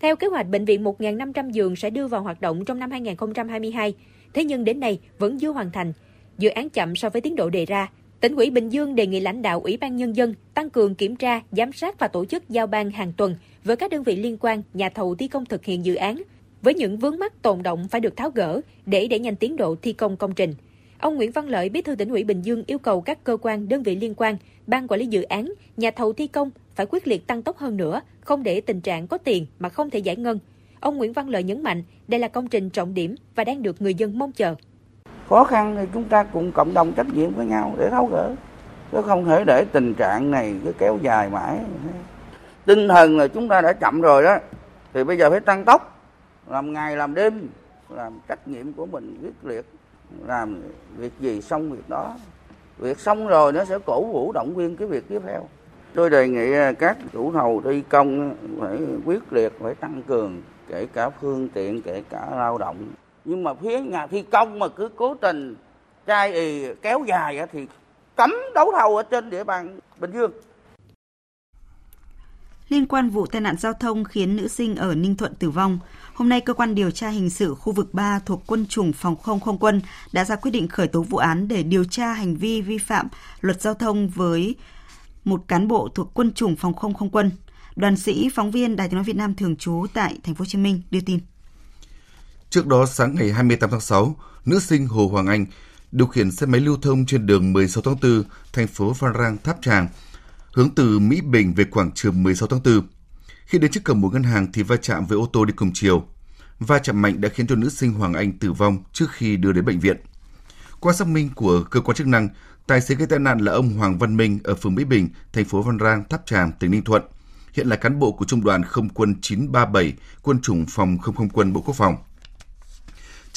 Theo kế hoạch, bệnh viện 1.500 giường sẽ đưa vào hoạt động trong năm 2022, thế nhưng đến nay vẫn chưa hoàn thành. Dự án chậm so với tiến độ đề ra. Tỉnh ủy Bình Dương đề nghị lãnh đạo Ủy ban Nhân dân tăng cường kiểm tra, giám sát và tổ chức giao ban hàng tuần với các đơn vị liên quan, nhà thầu thi công thực hiện dự án, với những vướng mắc tồn động phải được tháo gỡ để đẩy nhanh tiến độ thi công công trình. Ông Nguyễn Văn Lợi, Bí thư tỉnh ủy Bình Dương yêu cầu các cơ quan, đơn vị liên quan, ban quản lý dự án, nhà thầu thi công phải quyết liệt tăng tốc hơn nữa, không để tình trạng có tiền mà không thể giải ngân. Ông Nguyễn Văn Lợi nhấn mạnh, đây là công trình trọng điểm và đang được người dân mong chờ. Khó khăn thì chúng ta cùng cộng đồng trách nhiệm với nhau để tháo gỡ, chứ không thể để tình trạng này cứ kéo dài mãi. Tinh thần là chúng ta đã chậm rồi đó, thì bây giờ phải tăng tốc, làm ngày làm đêm, làm trách nhiệm của mình quyết liệt, làm việc gì xong việc đó. Việc xong rồi nó sẽ cổ vũ động viên cái việc tiếp theo. Tôi đề nghị các chủ thầu thi công phải quyết liệt, phải tăng cường kể cả phương tiện, kể cả lao động. Nhưng mà phía nhà thi công mà cứ cố tình trai ì kéo dài thì cấm đấu thầu ở trên địa bàn Bình Dương. Liên quan vụ tai nạn giao thông khiến nữ sinh ở Ninh Thuận tử vong, hôm nay cơ quan điều tra hình sự khu vực 3 thuộc quân chủng phòng không không quân đã ra quyết định khởi tố vụ án để điều tra hành vi vi phạm luật giao thông với một cán bộ thuộc quân chủng phòng không không quân. Đoàn sĩ phóng viên Đài Tiếng nói Việt Nam thường trú tại Thành phố Hồ Chí Minh đưa tin. Trước đó sáng ngày 28 tháng 6, nữ sinh Hồ Hoàng Anh điều khiển xe máy lưu thông trên đường 16 tháng 4, thành phố Phan Rang, Tháp Tràng, hướng từ Mỹ Bình về quảng trường 16 tháng 4. Khi đến trước cổng một ngân hàng thì va chạm với ô tô đi cùng chiều. Va chạm mạnh đã khiến cho nữ sinh Hoàng Anh tử vong trước khi đưa đến bệnh viện. Qua xác minh của cơ quan chức năng, tài xế gây tai nạn là ông Hoàng Văn Minh ở phường Mỹ Bình, thành phố Phan Rang, Tháp Tràm, tỉnh Ninh Thuận. Hiện là cán bộ của Trung đoàn Không quân 937, quân chủng phòng không không quân Bộ Quốc phòng.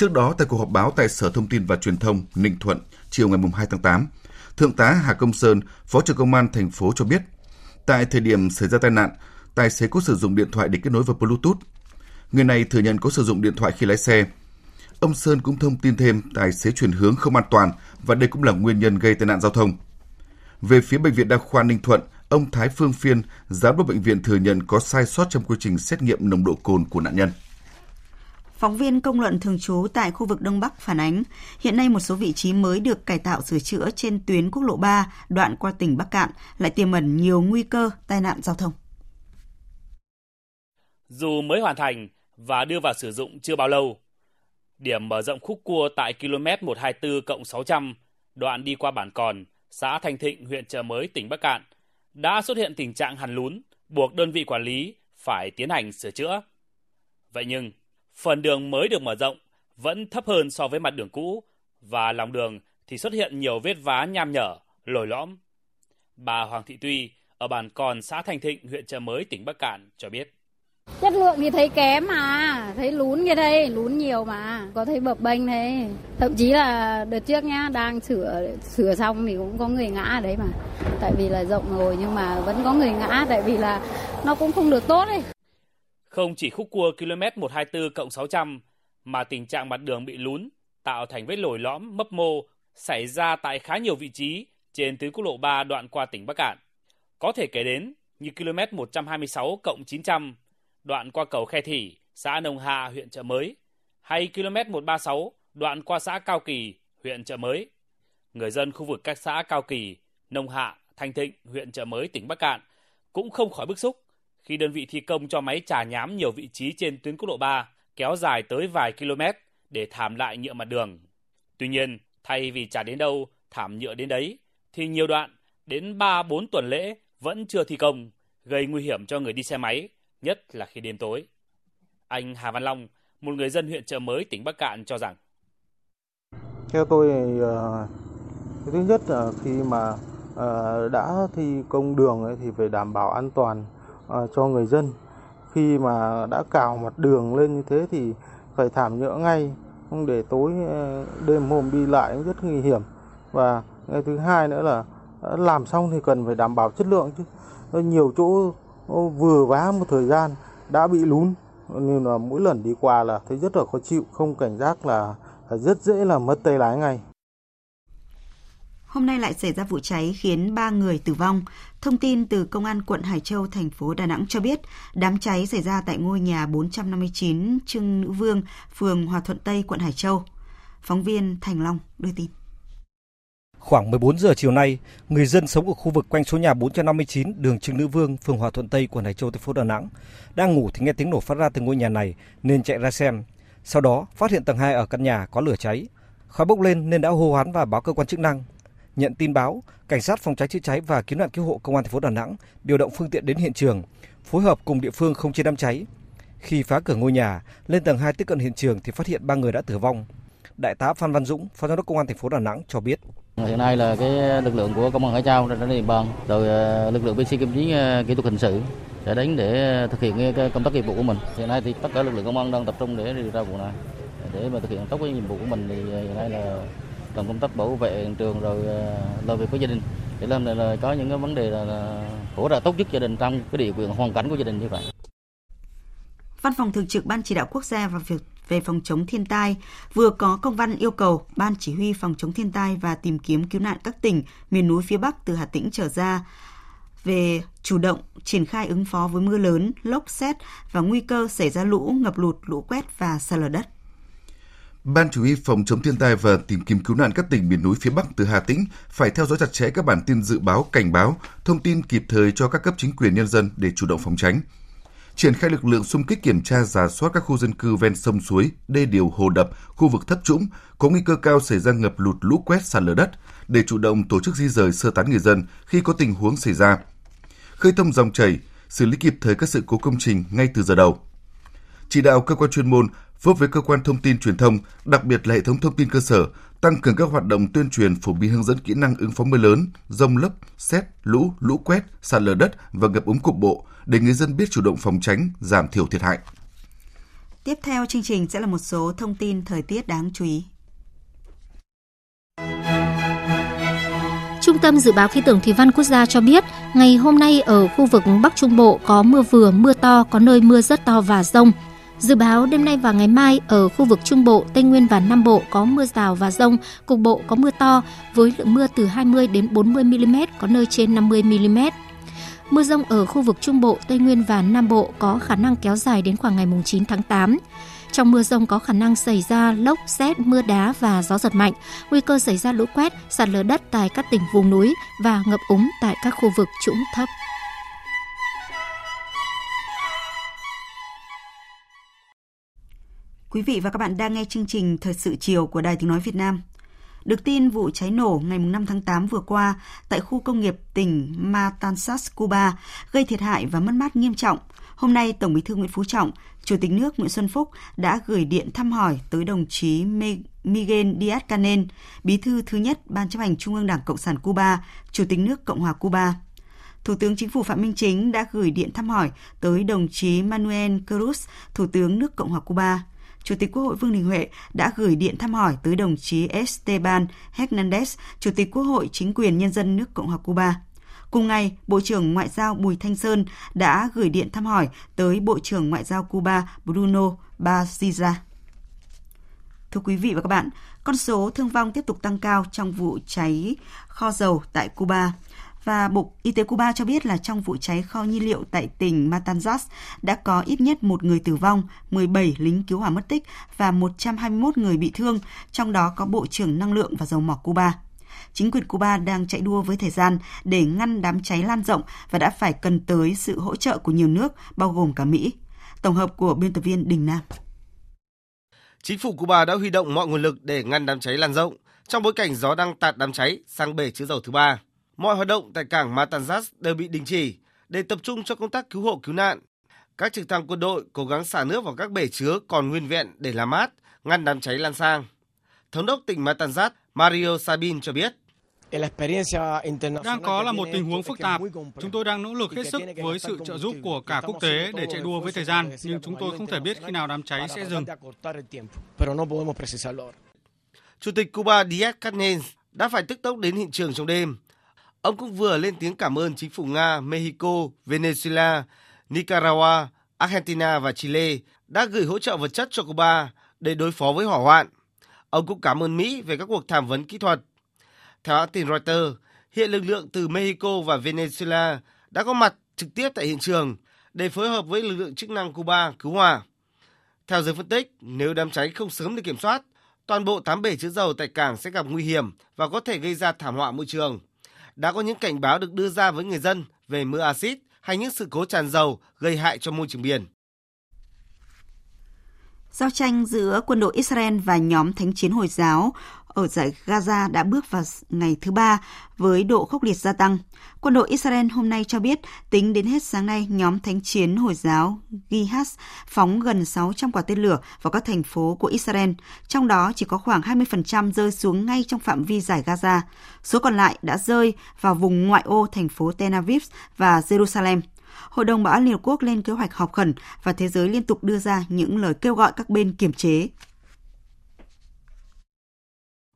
Trước đó, tại cuộc họp báo tại Sở Thông tin và Truyền thông Ninh Thuận chiều ngày 2 tháng 8, Thượng tá Hà Công Sơn, Phó trưởng Công an thành phố cho biết, tại thời điểm xảy ra tai nạn, tài xế có sử dụng điện thoại để kết nối vào Bluetooth. Người này thừa nhận có sử dụng điện thoại khi lái xe. Ông Sơn cũng thông tin thêm tài xế chuyển hướng không an toàn và đây cũng là nguyên nhân gây tai nạn giao thông. Về phía Bệnh viện Đa khoa Ninh Thuận, ông Thái Phương Phiên, giám đốc bệnh viện thừa nhận có sai sót trong quy trình xét nghiệm nồng độ cồn của nạn nhân. Phóng viên công luận thường trú tại khu vực Đông Bắc phản ánh, hiện nay một số vị trí mới được cải tạo sửa chữa trên tuyến quốc lộ 3 đoạn qua tỉnh Bắc Cạn lại tiềm ẩn nhiều nguy cơ tai nạn giao thông. Dù mới hoàn thành và đưa vào sử dụng chưa bao lâu, điểm mở rộng khúc cua tại km 124 cộng 600, đoạn đi qua bản Còn, xã Thanh Thịnh, huyện Chợ Mới, tỉnh Bắc Cạn, đã xuất hiện tình trạng hằn lún, buộc đơn vị quản lý phải tiến hành sửa chữa. Vậy nhưng, phần đường mới được mở rộng vẫn thấp hơn so với mặt đường cũ và lòng đường thì xuất hiện nhiều vết vá nham nhở, lồi lõm. Bà Hoàng Thị Tuy ở bản Còn xã Thanh Thịnh, huyện Chợ Mới, tỉnh Bắc Cạn cho biết. Chất lượng thì thấy kém mà, thấy lún như đây, lún nhiều mà, có thấy bập bênh thế. Thậm chí là đợt trước nhá, đang sửa sửa xong thì cũng có người ngã ở đấy mà. Tại vì là rộng rồi nhưng mà vẫn có người ngã tại vì là nó cũng không được tốt ấy. Không chỉ khúc cua km 124 cộng 600 mà tình trạng mặt đường bị lún, tạo thành vết lồi lõm, mấp mô xảy ra tại khá nhiều vị trí trên tuyến quốc lộ 3 đoạn qua tỉnh Bắc Cạn. Có thể kể đến như km 126 cộng 900 đoạn qua cầu Khe Thỉ, xã Nông Hạ, huyện Chợ Mới, hay km 136 đoạn qua xã Cao Kỳ, huyện Chợ Mới. Người dân khu vực các xã Cao Kỳ, Nông Hạ, Thanh Thịnh, huyện Chợ Mới, tỉnh Bắc Cạn cũng không khỏi bức xúc khi đơn vị thi công cho máy trà nhám nhiều vị trí trên tuyến quốc lộ 3 kéo dài tới vài km để thảm lại nhựa mặt đường. Tuy nhiên, thay vì trả đến đâu, thảm nhựa đến đấy, thì nhiều đoạn đến 3-4 tuần lễ vẫn chưa thi công, gây nguy hiểm cho người đi xe máy, nhất là khi đêm tối. Anh Hà Văn Long, một người dân huyện Chợ Mới, tỉnh Bắc Cạn cho rằng Theo tôi, ờ, thứ nhất là khi mà ờ, đã thi công đường ấy thì phải đảm bảo an toàn À, cho người dân. Khi mà đã cào mặt đường lên như thế thì phải thảm nhựa ngay, không để tối ờ, đêm hôm đi lại cũng rất nguy hiểm. Và cái thứ hai nữa là ờ, làm xong thì cần phải đảm bảo chất lượng chứ. Ờ, nhiều chỗ vừa vá một thời gian đã bị lún nên là mỗi lần đi qua là thấy rất là khó chịu, không cảnh giác là rất dễ là mất tay lái ngay. Hôm nay lại xảy ra vụ cháy khiến 3 người tử vong. Thông tin từ Công an quận Hải Châu, thành phố Đà Nẵng cho biết, đám cháy xảy ra tại ngôi nhà 459 Trưng Nữ Vương, phường Hòa Thuận Tây, quận Hải Châu. Phóng viên Thành Long đưa tin. Khoảng 14 giờ chiều nay, người dân sống ở khu vực quanh số nhà 459 đường Trưng Nữ Vương, phường Hòa Thuận Tây, quận Hải Châu, thành phố Đà Nẵng đang ngủ thì nghe tiếng nổ phát ra từ ngôi nhà này nên chạy ra xem. Sau đó phát hiện tầng 2 ở căn nhà có lửa cháy. Khói bốc lên nên đã hô hoán và báo cơ quan chức năng. Nhận tin báo, cảnh sát phòng cháy chữa cháy và cứu nạn cứu hộ công an thành phố Đà Nẵng điều động phương tiện đến hiện trường, phối hợp cùng địa phương không chế đám cháy. Khi phá cửa ngôi nhà, lên tầng 2 tiếp cận hiện trường thì phát hiện ba người đã tử vong. Đại tá Phan Văn Dũng, Phó Giám đốc Công an thành phố Đà Nẵng cho biết. Hiện nay là cái lực lượng của công an Hải Châu trên địa bàn, rồi ờ, lực lượng BC Kim Chiến ờ, kỹ thuật hình sự sẽ đến để ờ, thực hiện cái công tác nghiệp vụ của mình. Hiện nay thì tất cả lực lượng công an đang tập trung để điều tra vụ này. Để mà thực hiện tốt cái nhiệm vụ của mình thì hiện nay là làm công tác bảo vệ hiện trường rồi ờ, làm việc với gia đình để làm là có những cái vấn đề là, là hỗ trợ tốt nhất gia đình trong cái điều kiện hoàn cảnh của gia đình như vậy. Văn phòng Thường trực Ban Chỉ đạo Quốc gia và việc về phòng chống thiên tai vừa có công văn yêu cầu Ban Chỉ huy phòng chống thiên tai và tìm kiếm cứu nạn các tỉnh miền núi phía Bắc từ Hà Tĩnh trở ra về chủ động triển khai ứng phó với mưa lớn, lốc xét và nguy cơ xảy ra lũ, ngập lụt, lũ quét và sạt lở đất. Ban Chủ huy phòng chống thiên tai và tìm kiếm cứu nạn các tỉnh miền núi phía Bắc từ Hà Tĩnh phải theo dõi chặt chẽ các bản tin dự báo, cảnh báo, thông tin kịp thời cho các cấp chính quyền nhân dân để chủ động phòng tránh. Triển khai lực lượng xung kích kiểm tra giả soát các khu dân cư ven sông suối, đê điều, hồ đập, khu vực thấp trũng có nguy cơ cao xảy ra ngập lụt, lũ quét, sạt lở đất để chủ động tổ chức di rời sơ tán người dân khi có tình huống xảy ra. Khơi thông dòng chảy, xử lý kịp thời các sự cố công trình ngay từ giờ đầu. Chỉ đạo cơ quan chuyên môn phối với cơ quan thông tin truyền thông, đặc biệt là hệ thống thông tin cơ sở, tăng cường các hoạt động tuyên truyền phổ biến hướng dẫn kỹ năng ứng phó mưa lớn, rông lốc, xét, lũ, lũ quét, sạt lở đất và ngập úng cục bộ để người dân biết chủ động phòng tránh, giảm thiểu thiệt hại. Tiếp theo chương trình sẽ là một số thông tin thời tiết đáng chú ý. Trung tâm Dự báo Khí tượng Thủy văn Quốc gia cho biết, ngày hôm nay ở khu vực Bắc Trung Bộ có mưa vừa, mưa to, có nơi mưa rất to và rông. Dự báo đêm nay và ngày mai ở khu vực Trung Bộ, Tây Nguyên và Nam Bộ có mưa rào và rông, cục bộ có mưa to với lượng mưa từ 20 đến 40 mm, có nơi trên 50 mm. Mưa rông ở khu vực Trung Bộ, Tây Nguyên và Nam Bộ có khả năng kéo dài đến khoảng ngày 9 tháng 8. Trong mưa rông có khả năng xảy ra lốc, xét, mưa đá và gió giật mạnh, nguy cơ xảy ra lũ quét, sạt lở đất tại các tỉnh vùng núi và ngập úng tại các khu vực trũng thấp. Quý vị và các bạn đang nghe chương trình Thời sự chiều của Đài Tiếng Nói Việt Nam. Được tin vụ cháy nổ ngày 5 tháng 8 vừa qua tại khu công nghiệp tỉnh Matanzas, Cuba gây thiệt hại và mất mát nghiêm trọng. Hôm nay, Tổng bí thư Nguyễn Phú Trọng, Chủ tịch nước Nguyễn Xuân Phúc đã gửi điện thăm hỏi tới đồng chí Miguel Díaz-Canel, bí thư thứ nhất Ban chấp hành Trung ương Đảng Cộng sản Cuba, Chủ tịch nước Cộng hòa Cuba. Thủ tướng Chính phủ Phạm Minh Chính đã gửi điện thăm hỏi tới đồng chí Manuel Cruz, Thủ tướng nước Cộng hòa Cuba. Chủ tịch Quốc hội Vương Đình Huệ đã gửi điện thăm hỏi tới đồng chí Esteban Hernandez, Chủ tịch Quốc hội Chính quyền Nhân dân nước Cộng hòa Cuba. Cùng ngày, Bộ trưởng Ngoại giao Bùi Thanh Sơn đã gửi điện thăm hỏi tới Bộ trưởng Ngoại giao Cuba Bruno Baziza. Thưa quý vị và các bạn, con số thương vong tiếp tục tăng cao trong vụ cháy kho dầu tại Cuba. Và Bộ Y tế Cuba cho biết là trong vụ cháy kho nhiên liệu tại tỉnh Matanzas đã có ít nhất một người tử vong, 17 lính cứu hỏa mất tích và 121 người bị thương, trong đó có Bộ trưởng Năng lượng và Dầu mỏ Cuba. Chính quyền Cuba đang chạy đua với thời gian để ngăn đám cháy lan rộng và đã phải cần tới sự hỗ trợ của nhiều nước, bao gồm cả Mỹ. Tổng hợp của biên tập viên Đình Nam. Chính phủ Cuba đã huy động mọi nguồn lực để ngăn đám cháy lan rộng trong bối cảnh gió đang tạt đám cháy sang bể chứa dầu thứ ba. Mọi hoạt động tại cảng Matanzas đều bị đình chỉ để tập trung cho công tác cứu hộ cứu nạn. Các trực thăng quân đội cố gắng xả nước vào các bể chứa còn nguyên vẹn để làm mát, ngăn đám cháy lan sang. Thống đốc tỉnh Matanzas Mario Sabin cho biết. Đang có là một tình huống phức tạp. Chúng tôi đang nỗ lực hết sức với sự trợ giúp của cả quốc tế để chạy đua với thời gian, nhưng chúng tôi không thể biết khi nào đám cháy sẽ dừng. Chủ tịch Cuba Díaz-Canel đã phải tức tốc đến hiện trường trong đêm. Ông cũng vừa lên tiếng cảm ơn chính phủ Nga, Mexico, Venezuela, Nicaragua, Argentina và Chile đã gửi hỗ trợ vật chất cho Cuba để đối phó với hỏa hoạn. Ông cũng cảm ơn Mỹ về các cuộc tham vấn kỹ thuật. Theo hãng tin Reuters, hiện lực lượng từ Mexico và Venezuela đã có mặt trực tiếp tại hiện trường để phối hợp với lực lượng chức năng Cuba cứu hỏa. Theo giới phân tích, nếu đám cháy không sớm được kiểm soát, toàn bộ 8 bể chứa dầu tại cảng sẽ gặp nguy hiểm và có thể gây ra thảm họa môi trường. Đã có những cảnh báo được đưa ra với người dân về mưa axit hay những sự cố tràn dầu gây hại cho môi trường biển. Giao tranh giữa quân đội Israel và nhóm thánh chiến Hồi giáo ở giải Gaza đã bước vào ngày thứ ba với độ khốc liệt gia tăng. Quân đội Israel hôm nay cho biết tính đến hết sáng nay, nhóm thánh chiến Hồi giáo Gihaz phóng gần 600 quả tên lửa vào các thành phố của Israel, trong đó chỉ có khoảng 20% rơi xuống ngay trong phạm vi giải Gaza. Số còn lại đã rơi vào vùng ngoại ô thành phố Tel Aviv và Jerusalem. Hội đồng Bảo an Liên Hợp Quốc lên kế hoạch họp khẩn và thế giới liên tục đưa ra những lời kêu gọi các bên kiềm chế.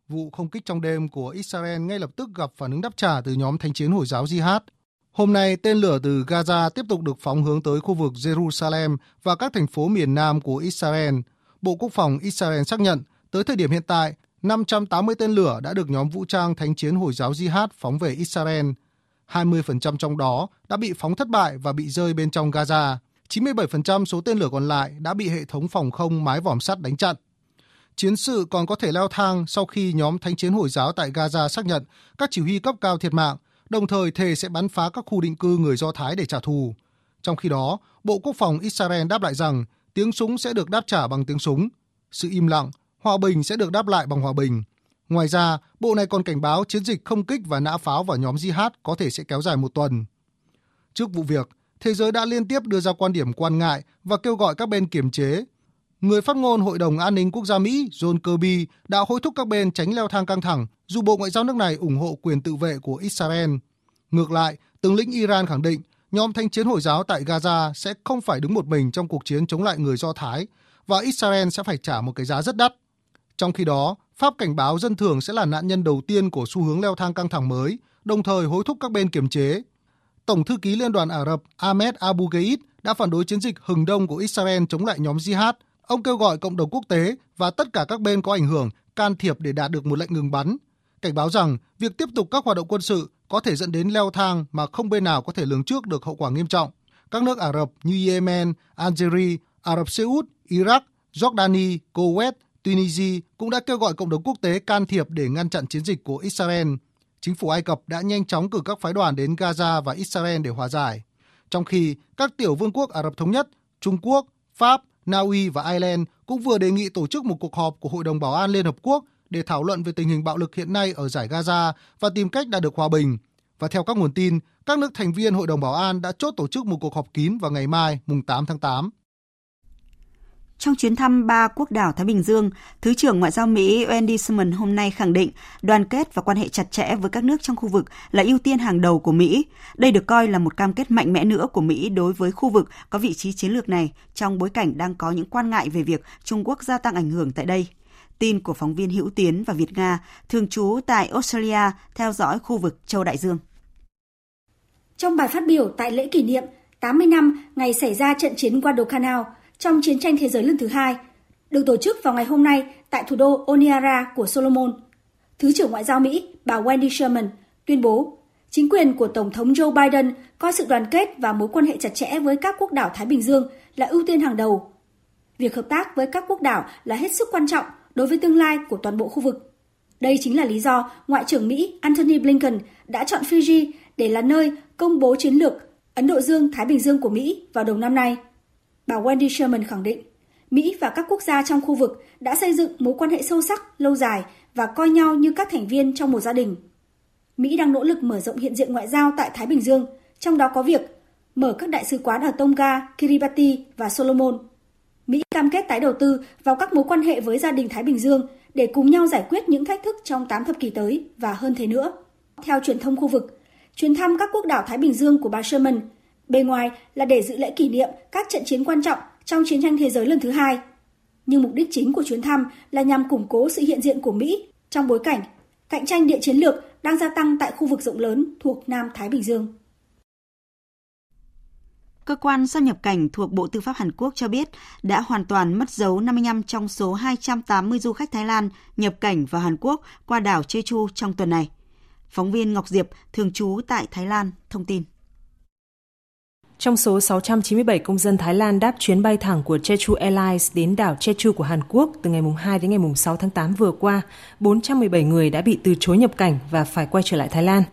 Vụ không kích trong đêm của Israel ngay lập tức gặp phản ứng đáp trả từ nhóm thanh chiến Hồi giáo Jihad. Hôm nay, tên lửa từ Gaza tiếp tục được phóng hướng tới khu vực Jerusalem và các thành phố miền nam của Israel. Bộ Quốc phòng Israel xác nhận, tới thời điểm hiện tại, 580 tên lửa đã được nhóm vũ trang thánh chiến Hồi giáo Jihad phóng về Israel. 20% trong đó đã bị phóng thất bại và bị rơi bên trong Gaza. 97% số tên lửa còn lại đã bị hệ thống phòng không mái vòm sắt đánh chặn. Chiến sự còn có thể leo thang sau khi nhóm Thánh chiến Hồi giáo tại Gaza xác nhận các chỉ huy cấp cao thiệt mạng, đồng thời thề sẽ bắn phá các khu định cư người Do Thái để trả thù. Trong khi đó, Bộ Quốc phòng Israel đáp lại rằng tiếng súng sẽ được đáp trả bằng tiếng súng. Sự im lặng, hòa bình sẽ được đáp lại bằng hòa bình. Ngoài ra, bộ này còn cảnh báo chiến dịch không kích và nã pháo vào nhóm jihad có thể sẽ kéo dài một tuần. Trước vụ việc, thế giới đã liên tiếp đưa ra quan điểm quan ngại và kêu gọi các bên kiềm chế. Người phát ngôn Hội đồng An ninh Quốc gia Mỹ John Kirby đã hối thúc các bên tránh leo thang căng thẳng dù Bộ Ngoại giao nước này ủng hộ quyền tự vệ của Israel. Ngược lại, tướng lĩnh Iran khẳng định nhóm thanh chiến Hồi giáo tại Gaza sẽ không phải đứng một mình trong cuộc chiến chống lại người Do Thái và Israel sẽ phải trả một cái giá rất đắt. Trong khi đó, Pháp cảnh báo dân thường sẽ là nạn nhân đầu tiên của xu hướng leo thang căng thẳng mới, đồng thời hối thúc các bên kiềm chế. Tổng thư ký Liên đoàn Ả Rập Ahmed Abu Gheid đã phản đối chiến dịch hừng đông của Israel chống lại nhóm jihad. Ông kêu gọi cộng đồng quốc tế và tất cả các bên có ảnh hưởng can thiệp để đạt được một lệnh ngừng bắn. Cảnh báo rằng việc tiếp tục các hoạt động quân sự có thể dẫn đến leo thang mà không bên nào có thể lường trước được hậu quả nghiêm trọng. Các nước Ả Rập như Yemen, Algeria, Ả Rập Xê Út, Iraq, Jordani, Kuwait Tunisia cũng đã kêu gọi cộng đồng quốc tế can thiệp để ngăn chặn chiến dịch của Israel. Chính phủ Ai Cập đã nhanh chóng cử các phái đoàn đến Gaza và Israel để hòa giải. Trong khi các tiểu vương quốc Ả Rập Thống Nhất, Trung Quốc, Pháp, Na Uy và Ireland cũng vừa đề nghị tổ chức một cuộc họp của Hội đồng Bảo an Liên Hợp Quốc để thảo luận về tình hình bạo lực hiện nay ở giải Gaza và tìm cách đạt được hòa bình. Và theo các nguồn tin, các nước thành viên Hội đồng Bảo an đã chốt tổ chức một cuộc họp kín vào ngày mai, mùng 8 tháng 8. Trong chuyến thăm ba quốc đảo Thái Bình Dương, Thứ trưởng Ngoại giao Mỹ Wendy Sherman hôm nay khẳng định đoàn kết và quan hệ chặt chẽ với các nước trong khu vực là ưu tiên hàng đầu của Mỹ. Đây được coi là một cam kết mạnh mẽ nữa của Mỹ đối với khu vực có vị trí chiến lược này trong bối cảnh đang có những quan ngại về việc Trung Quốc gia tăng ảnh hưởng tại đây. Tin của phóng viên Hữu Tiến và Việt Nga, thường trú tại Australia, theo dõi khu vực châu Đại Dương. Trong bài phát biểu tại lễ kỷ niệm 80 năm ngày xảy ra trận chiến Guadalcanal trong chiến tranh thế giới lần thứ hai, được tổ chức vào ngày hôm nay tại thủ đô Oniara của Solomon. Thứ trưởng Ngoại giao Mỹ, bà Wendy Sherman, tuyên bố chính quyền của Tổng thống Joe Biden coi sự đoàn kết và mối quan hệ chặt chẽ với các quốc đảo Thái Bình Dương là ưu tiên hàng đầu. Việc hợp tác với các quốc đảo là hết sức quan trọng đối với tương lai của toàn bộ khu vực. Đây chính là lý do Ngoại trưởng Mỹ Antony Blinken đã chọn Fiji để là nơi công bố chiến lược Ấn Độ Dương-Thái Bình Dương của Mỹ vào đầu năm nay. Bà Wendy Sherman khẳng định, Mỹ và các quốc gia trong khu vực đã xây dựng mối quan hệ sâu sắc, lâu dài và coi nhau như các thành viên trong một gia đình. Mỹ đang nỗ lực mở rộng hiện diện ngoại giao tại Thái Bình Dương, trong đó có việc mở các đại sứ quán ở Tonga, Kiribati và Solomon. Mỹ cam kết tái đầu tư vào các mối quan hệ với gia đình Thái Bình Dương để cùng nhau giải quyết những thách thức trong 8 thập kỷ tới và hơn thế nữa. Theo truyền thông khu vực, chuyến thăm các quốc đảo Thái Bình Dương của bà Sherman bên ngoài là để dự lễ kỷ niệm các trận chiến quan trọng trong chiến tranh thế giới lần thứ hai. Nhưng mục đích chính của chuyến thăm là nhằm củng cố sự hiện diện của Mỹ trong bối cảnh cạnh tranh địa chiến lược đang gia tăng tại khu vực rộng lớn thuộc Nam Thái Bình Dương. Cơ quan xuất nhập cảnh thuộc Bộ Tư pháp Hàn Quốc cho biết đã hoàn toàn mất dấu 55 trong số 280 du khách Thái Lan nhập cảnh vào Hàn Quốc qua đảo Jeju trong tuần này. Phóng viên Ngọc Diệp, thường trú tại Thái Lan, thông tin. Trong số 697 công dân Thái Lan đáp chuyến bay thẳng của Jeju Airlines đến đảo Jeju của Hàn Quốc từ ngày 2 đến ngày 6 tháng 8 vừa qua, 417 người đã bị từ chối nhập cảnh và phải quay trở lại Thái Lan.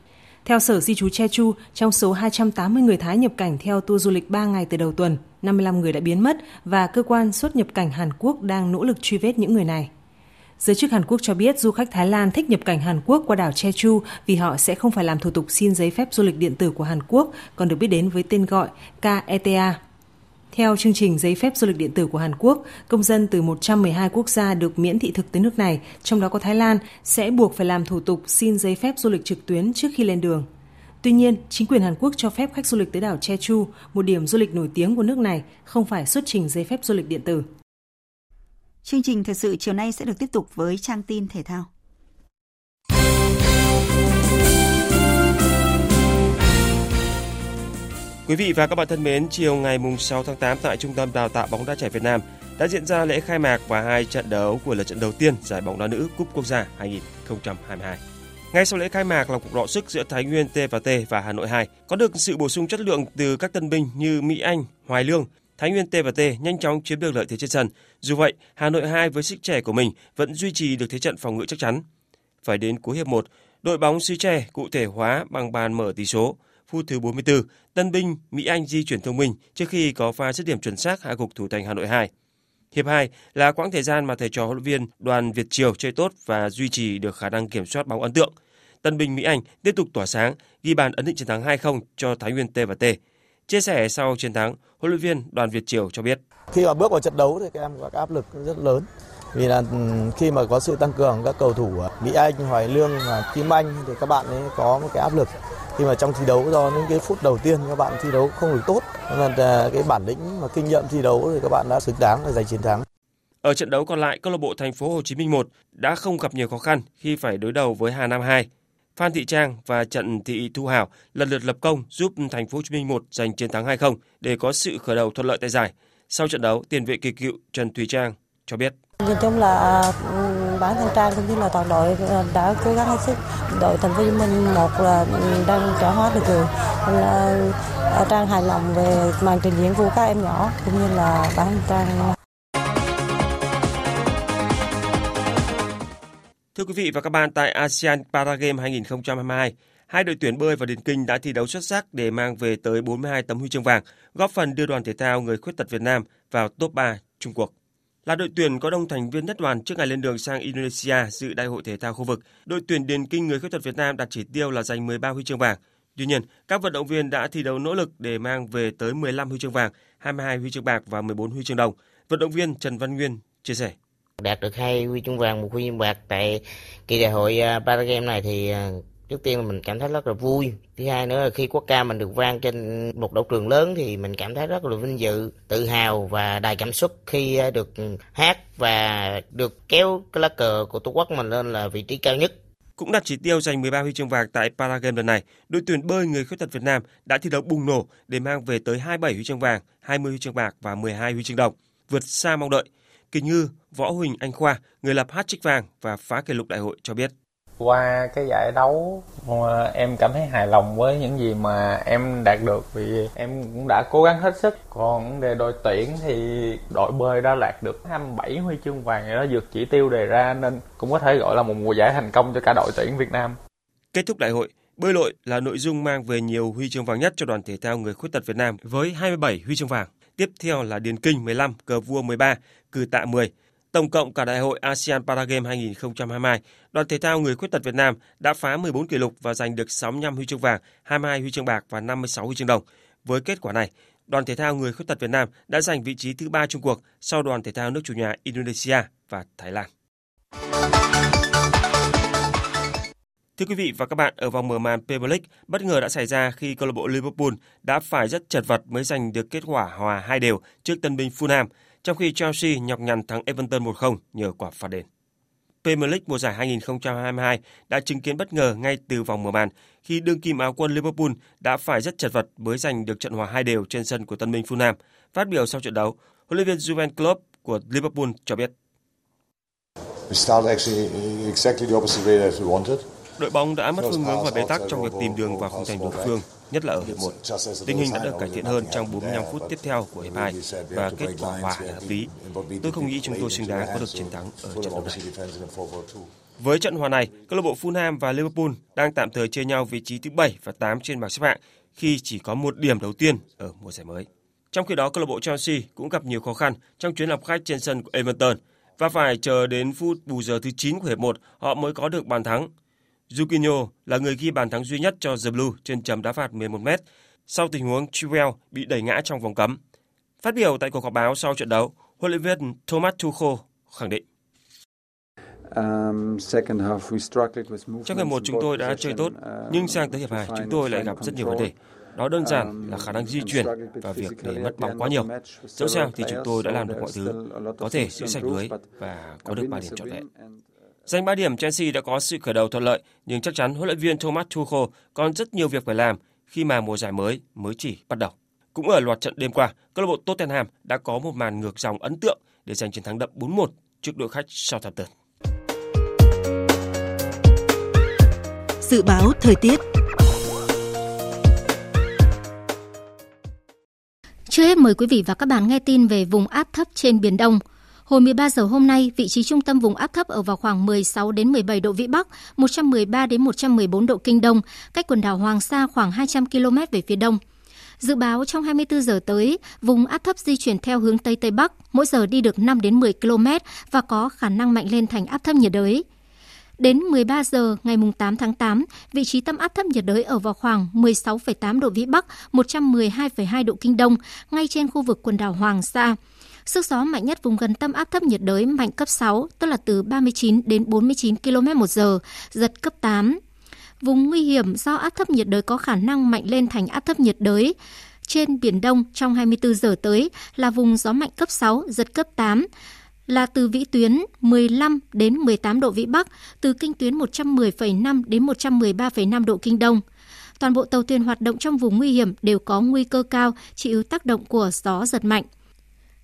Theo Sở Di trú Jeju, trong số 280 người Thái nhập cảnh theo tour du lịch 3 ngày từ đầu tuần, 55 người đã biến mất và cơ quan xuất nhập cảnh Hàn Quốc đang nỗ lực truy vết những người này. Giới chức Hàn Quốc cho biết du khách Thái Lan thích nhập cảnh Hàn Quốc qua đảo Jeju vì họ sẽ không phải làm thủ tục xin giấy phép du lịch điện tử của Hàn Quốc, còn được biết đến với tên gọi KETA. Theo chương trình giấy phép du lịch điện tử của Hàn Quốc, công dân từ 112 quốc gia được miễn thị thực tới nước này, trong đó có Thái Lan, sẽ buộc phải làm thủ tục xin giấy phép du lịch trực tuyến trước khi lên đường. Tuy nhiên, chính quyền Hàn Quốc cho phép khách du lịch tới đảo Jeju, một điểm du lịch nổi tiếng của nước này, không phải xuất trình giấy phép du lịch điện tử. Chương trình thời sự chiều nay sẽ được tiếp tục với trang tin thể thao. Quý vị và các bạn thân mến, chiều ngày 6 tháng 8 tại Trung tâm Đào tạo bóng đá trẻ Việt Nam đã diễn ra lễ khai mạc và hai trận đấu của lượt trận đầu tiên giải bóng đá nữ Cúp Quốc gia 2022. Ngay sau lễ khai mạc là cuộc đọ sức giữa Thái Nguyên T và Hà Nội 2, có được sự bổ sung chất lượng từ các tân binh như Mỹ Anh, Hoài Lương, Thái Nguyên T và T nhanh chóng chiếm được lợi thế trên sân. Dù vậy, Hà Nội 2 với sức trẻ của mình vẫn duy trì được thế trận phòng ngự chắc chắn. Phải đến cuối hiệp 1, đội bóng xứ trẻ cụ thể hóa bằng bàn mở tỷ số. Phút thứ 44, tân binh Mỹ Anh di chuyển thông minh trước khi có pha dứt điểm chuẩn xác hạ gục thủ thành Hà Nội 2. Hiệp 2 là quãng thời gian mà thầy trò huấn luyện viên Đoàn Việt Triều chơi tốt và duy trì được khả năng kiểm soát bóng ấn tượng. Tân binh Mỹ Anh tiếp tục tỏa sáng, ghi bàn ấn định chiến thắng 2-0 cho Thái Nguyên T và T. Chia sẻ sau chiến thắng, huấn luyện viên Đoàn Việt Triều cho biết: Khi mà bước vào trận đấu thì các em có áp lực rất lớn vì là ừ, khi mà có sự tăng cường các cầu thủ Mỹ Anh, Hoài Lương và Kim Anh thì các bạn ấy có một cái áp lực khi mà trong thi đấu do những cái phút đầu tiên các bạn thi đấu không được tốt nên là cái bản lĩnh và kinh nghiệm thi đấu thì các bạn đã xứng đáng để giành chiến thắng. Ở trận đấu còn lại, câu lạc bộ Thành phố Hồ Chí Minh 1 đã không gặp nhiều khó khăn khi phải đối đầu với Hà Nam 2. Phan Thị Trang và Trần Thị Thu Hảo lần lượt lập công giúp Thành phố Hồ Chí Minh 1 giành chiến thắng 2-0 để có sự khởi đầu thuận lợi tại giải. Sau trận đấu, tiền vệ kỳ cựu Trần Thùy Trang cho biết. Nhìn chung là à, bản thân Trang cũng như là toàn đội à, đã cố gắng hết sức. Đội Thành phố Hồ Chí Minh một là đang trả hóa được rồi. À, Trang hài lòng về màn trình diễn của các em nhỏ cũng như là bản thân Trang Thưa quý vị và các bạn, tại ASEAN Paragame 2022, hai đội tuyển bơi và điền kinh đã thi đấu xuất sắc để mang về tới 42 tấm huy chương vàng, góp phần đưa đoàn thể thao người khuyết tật Việt Nam vào top 3 Trung Quốc. Là đội tuyển có đông thành viên nhất đoàn trước ngày lên đường sang Indonesia dự đại hội thể thao khu vực, đội tuyển điền kinh người khuyết tật Việt Nam đặt chỉ tiêu là giành 13 huy chương vàng. Tuy nhiên, các vận động viên đã thi đấu nỗ lực để mang về tới 15 huy chương vàng, 22 huy chương bạc và 14 huy chương đồng Vận động viên Trần Văn Nguyên chia sẻ. Đạt được hai huy chương vàng, một huy chương bạc tại kỳ đại hội à, Paragame này thì à, trước tiên là mình cảm thấy rất là vui thứ hai nữa là khi quốc ca mình được vang trên một đấu trường lớn thì mình cảm thấy rất là vinh dự tự hào và đầy cảm xúc khi à, được hát và được kéo cái lá cờ của tổ quốc mình lên là vị trí cao nhất cũng đặt chỉ tiêu giành 13 huy chương vàng tại Paragame lần này, đội tuyển bơi người khuyết tật Việt Nam đã thi đấu bùng nổ để mang về tới 27 huy chương vàng, 20 huy chương bạc và 12 huy chương đồng, vượt xa mong đợi. Kỳ Như, Võ Huỳnh Anh Khoa, người lập hat trick vàng và phá kỷ lục đại hội cho biết. Qua cái giải đấu ờ, em cảm thấy hài lòng với những gì mà em đạt được vì em cũng đã cố gắng hết sức. Còn về đội tuyển thì đội bơi đã đạt được 27 huy chương vàng đó vượt chỉ tiêu đề ra nên cũng có thể gọi là một mùa giải thành công cho cả đội tuyển Việt Nam. Kết thúc đại hội, bơi lội là nội dung mang về nhiều huy chương vàng nhất cho đoàn thể thao người khuyết tật Việt Nam với 27 huy chương vàng. Tiếp theo là điền kinh 15, cờ vua 13, cử tạ 10, Tổng cộng cả đại hội ASEAN Paragame 2022, đoàn thể thao người khuyết tật Việt Nam đã phá 14 kỷ lục và giành được 65 huy chương vàng, 22 huy chương bạc và 56 huy chương đồng. Với kết quả này, đoàn thể thao người khuyết tật Việt Nam đã giành vị trí thứ ba Trung cuộc sau đoàn thể thao nước chủ nhà Indonesia và Thái Lan. Thưa quý vị và các bạn, ở vòng mở màn Premier League, bất ngờ đã xảy ra khi câu lạc bộ Liverpool đã phải rất chật vật mới giành được kết quả hòa hai đều trước tân binh Fulham trong khi Chelsea nhọc nhằn thắng Everton 1-0 nhờ quả phạt đền. Premier League mùa giải 2022 đã chứng kiến bất ngờ ngay từ vòng mở màn khi đương kim áo quân Liverpool đã phải rất chật vật mới giành được trận hòa hai đều trên sân của tân binh Fulham. Phát biểu sau trận đấu, huấn luyện viên Jurgen Klopp của Liverpool cho biết. Đội bóng đã mất phương hướng và bế tắc trong việc tìm đường vào khung thành đối phương nhất là ở hiệp 1. Tình hình đã được cải thiện hơn trong 45 phút tiếp theo của hiệp 2 và kết quả hòa là hợp lý. Tôi không nghĩ chúng tôi xứng đáng có được chiến thắng ở trận đấu này. Với trận hòa này, câu lạc bộ Fulham và Liverpool đang tạm thời chia nhau vị trí thứ 7 và 8 trên bảng xếp hạng khi chỉ có một điểm đầu tiên ở mùa giải mới. Trong khi đó, câu lạc bộ Chelsea cũng gặp nhiều khó khăn trong chuyến làm khách trên sân của Everton và phải chờ đến phút bù giờ thứ 9 của hiệp 1 họ mới có được bàn thắng Jukinho là người ghi bàn thắng duy nhất cho The Blue trên chấm đá phạt 11m sau tình huống Chilwell bị đẩy ngã trong vòng cấm. Phát biểu tại cuộc họp báo sau trận đấu, huấn luyện viên Thomas Tuchel khẳng định. Um, Trong ngày một chúng tôi đã chơi tốt, nhưng sang tới hiệp 2 chúng tôi lại gặp rất nhiều vấn đề. Đó đơn giản um, là khả năng di chuyển và việc để mất bóng quá nhiều. Dẫu sao thì chúng tôi đã làm được mọi thứ, có thể giữ sạch lưới và có được 3 điểm trọn vẹn. Giành 3 điểm, Chelsea đã có sự khởi đầu thuận lợi, nhưng chắc chắn huấn luyện viên Thomas Tuchel còn rất nhiều việc phải làm khi mà mùa giải mới mới chỉ bắt đầu. Cũng ở loạt trận đêm qua, câu lạc bộ Tottenham đã có một màn ngược dòng ấn tượng để giành chiến thắng đậm 4-1 trước đội khách Southampton. Dự báo thời tiết Trước hết mời quý vị và các bạn nghe tin về vùng áp thấp trên Biển Đông – Hồi 13 giờ hôm nay, vị trí trung tâm vùng áp thấp ở vào khoảng 16 đến 17 độ vĩ Bắc, 113 đến 114 độ kinh Đông, cách quần đảo Hoàng Sa khoảng 200 km về phía đông. Dự báo trong 24 giờ tới, vùng áp thấp di chuyển theo hướng Tây Tây Bắc, mỗi giờ đi được 5 đến 10 km và có khả năng mạnh lên thành áp thấp nhiệt đới. Đến 13 giờ ngày 8 tháng 8, vị trí tâm áp thấp nhiệt đới ở vào khoảng 16,8 độ Vĩ Bắc, 112,2 độ Kinh Đông, ngay trên khu vực quần đảo Hoàng Sa. Sức gió mạnh nhất vùng gần tâm áp thấp nhiệt đới mạnh cấp 6, tức là từ 39 đến 49 km một giờ, giật cấp 8. Vùng nguy hiểm do áp thấp nhiệt đới có khả năng mạnh lên thành áp thấp nhiệt đới trên Biển Đông trong 24 giờ tới là vùng gió mạnh cấp 6, giật cấp 8 là từ vĩ tuyến 15 đến 18 độ vĩ Bắc, từ kinh tuyến 110,5 đến 113,5 độ kinh Đông. Toàn bộ tàu thuyền hoạt động trong vùng nguy hiểm đều có nguy cơ cao chịu tác động của gió giật mạnh.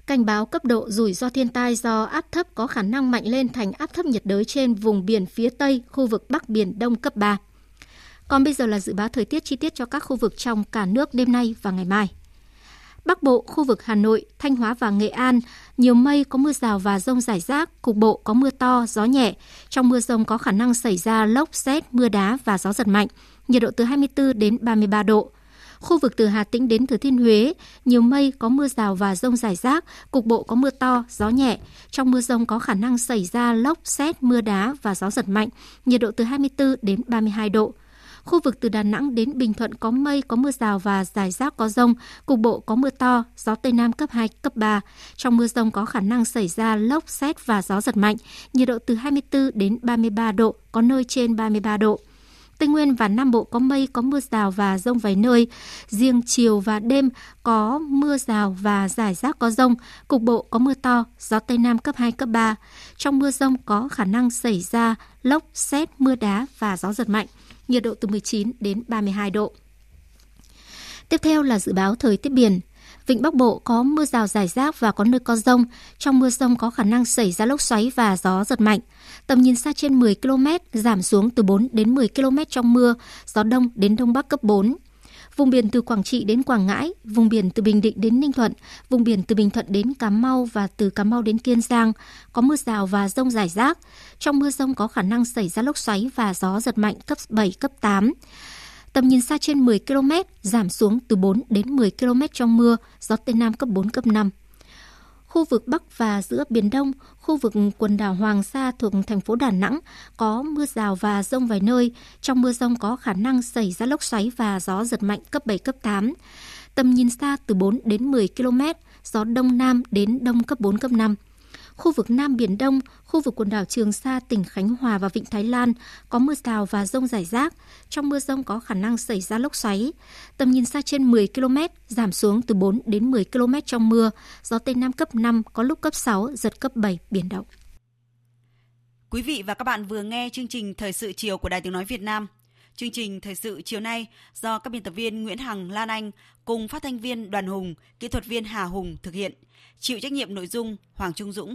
Cảnh báo cấp độ rủi ro thiên tai do áp thấp có khả năng mạnh lên thành áp thấp nhiệt đới trên vùng biển phía Tây, khu vực Bắc Biển Đông cấp 3. Còn bây giờ là dự báo thời tiết chi tiết cho các khu vực trong cả nước đêm nay và ngày mai. Bắc Bộ, khu vực Hà Nội, Thanh Hóa và Nghệ An, nhiều mây có mưa rào và rông rải rác, cục bộ có mưa to, gió nhẹ. Trong mưa rông có khả năng xảy ra lốc, xét, mưa đá và gió giật mạnh, nhiệt độ từ 24 đến 33 độ. Khu vực từ Hà Tĩnh đến Thừa Thiên Huế, nhiều mây có mưa rào và rông rải rác, cục bộ có mưa to, gió nhẹ. Trong mưa rông có khả năng xảy ra lốc, xét, mưa đá và gió giật mạnh, nhiệt độ từ 24 đến 32 độ. Khu vực từ Đà Nẵng đến Bình Thuận có mây, có mưa rào và rải rác có rông, cục bộ có mưa to, gió Tây Nam cấp 2, cấp 3. Trong mưa rông có khả năng xảy ra lốc, xét và gió giật mạnh, nhiệt độ từ 24 đến 33 độ, có nơi trên 33 độ. Tây Nguyên và Nam Bộ có mây, có mưa rào và rông vài nơi. Riêng chiều và đêm có mưa rào và rải rác có rông. Cục bộ có mưa to, gió Tây Nam cấp 2, cấp 3. Trong mưa rông có khả năng xảy ra lốc, xét, mưa đá và gió giật mạnh. Nhiệt độ từ 19 đến 32 độ. Tiếp theo là dự báo thời tiết biển. Vịnh Bắc Bộ có mưa rào rải rác và có nơi có rông. Trong mưa rông có khả năng xảy ra lốc xoáy và gió giật mạnh. Tầm nhìn xa trên 10 km, giảm xuống từ 4 đến 10 km trong mưa, gió đông đến đông bắc cấp 4. Vùng biển từ Quảng Trị đến Quảng Ngãi, vùng biển từ Bình Định đến Ninh Thuận, vùng biển từ Bình Thuận đến Cà Mau và từ Cà Mau đến Kiên Giang có mưa rào và rông rải rác. Trong mưa rông có khả năng xảy ra lốc xoáy và gió giật mạnh cấp 7, cấp 8. Tầm nhìn xa trên 10 km, giảm xuống từ 4 đến 10 km trong mưa, gió Tây Nam cấp 4, cấp 5. Khu vực Bắc và giữa Biển Đông, khu vực quần đảo Hoàng Sa thuộc thành phố Đà Nẵng có mưa rào và rông vài nơi. Trong mưa rông có khả năng xảy ra lốc xoáy và gió giật mạnh cấp 7, cấp 8. Tầm nhìn xa từ 4 đến 10 km, gió Đông Nam đến Đông cấp 4, cấp 5 khu vực Nam Biển Đông, khu vực quần đảo Trường Sa, tỉnh Khánh Hòa và Vịnh Thái Lan có mưa rào và rông rải rác. Trong mưa rông có khả năng xảy ra lốc xoáy. Tầm nhìn xa trên 10 km, giảm xuống từ 4 đến 10 km trong mưa. Gió Tây Nam cấp 5, có lúc cấp 6, giật cấp 7, biển động. Quý vị và các bạn vừa nghe chương trình Thời sự chiều của Đài Tiếng Nói Việt Nam. Chương trình Thời sự chiều nay do các biên tập viên Nguyễn Hằng, Lan Anh cùng phát thanh viên Đoàn Hùng, kỹ thuật viên Hà Hùng thực hiện. Chịu trách nhiệm nội dung Hoàng Trung Dũng.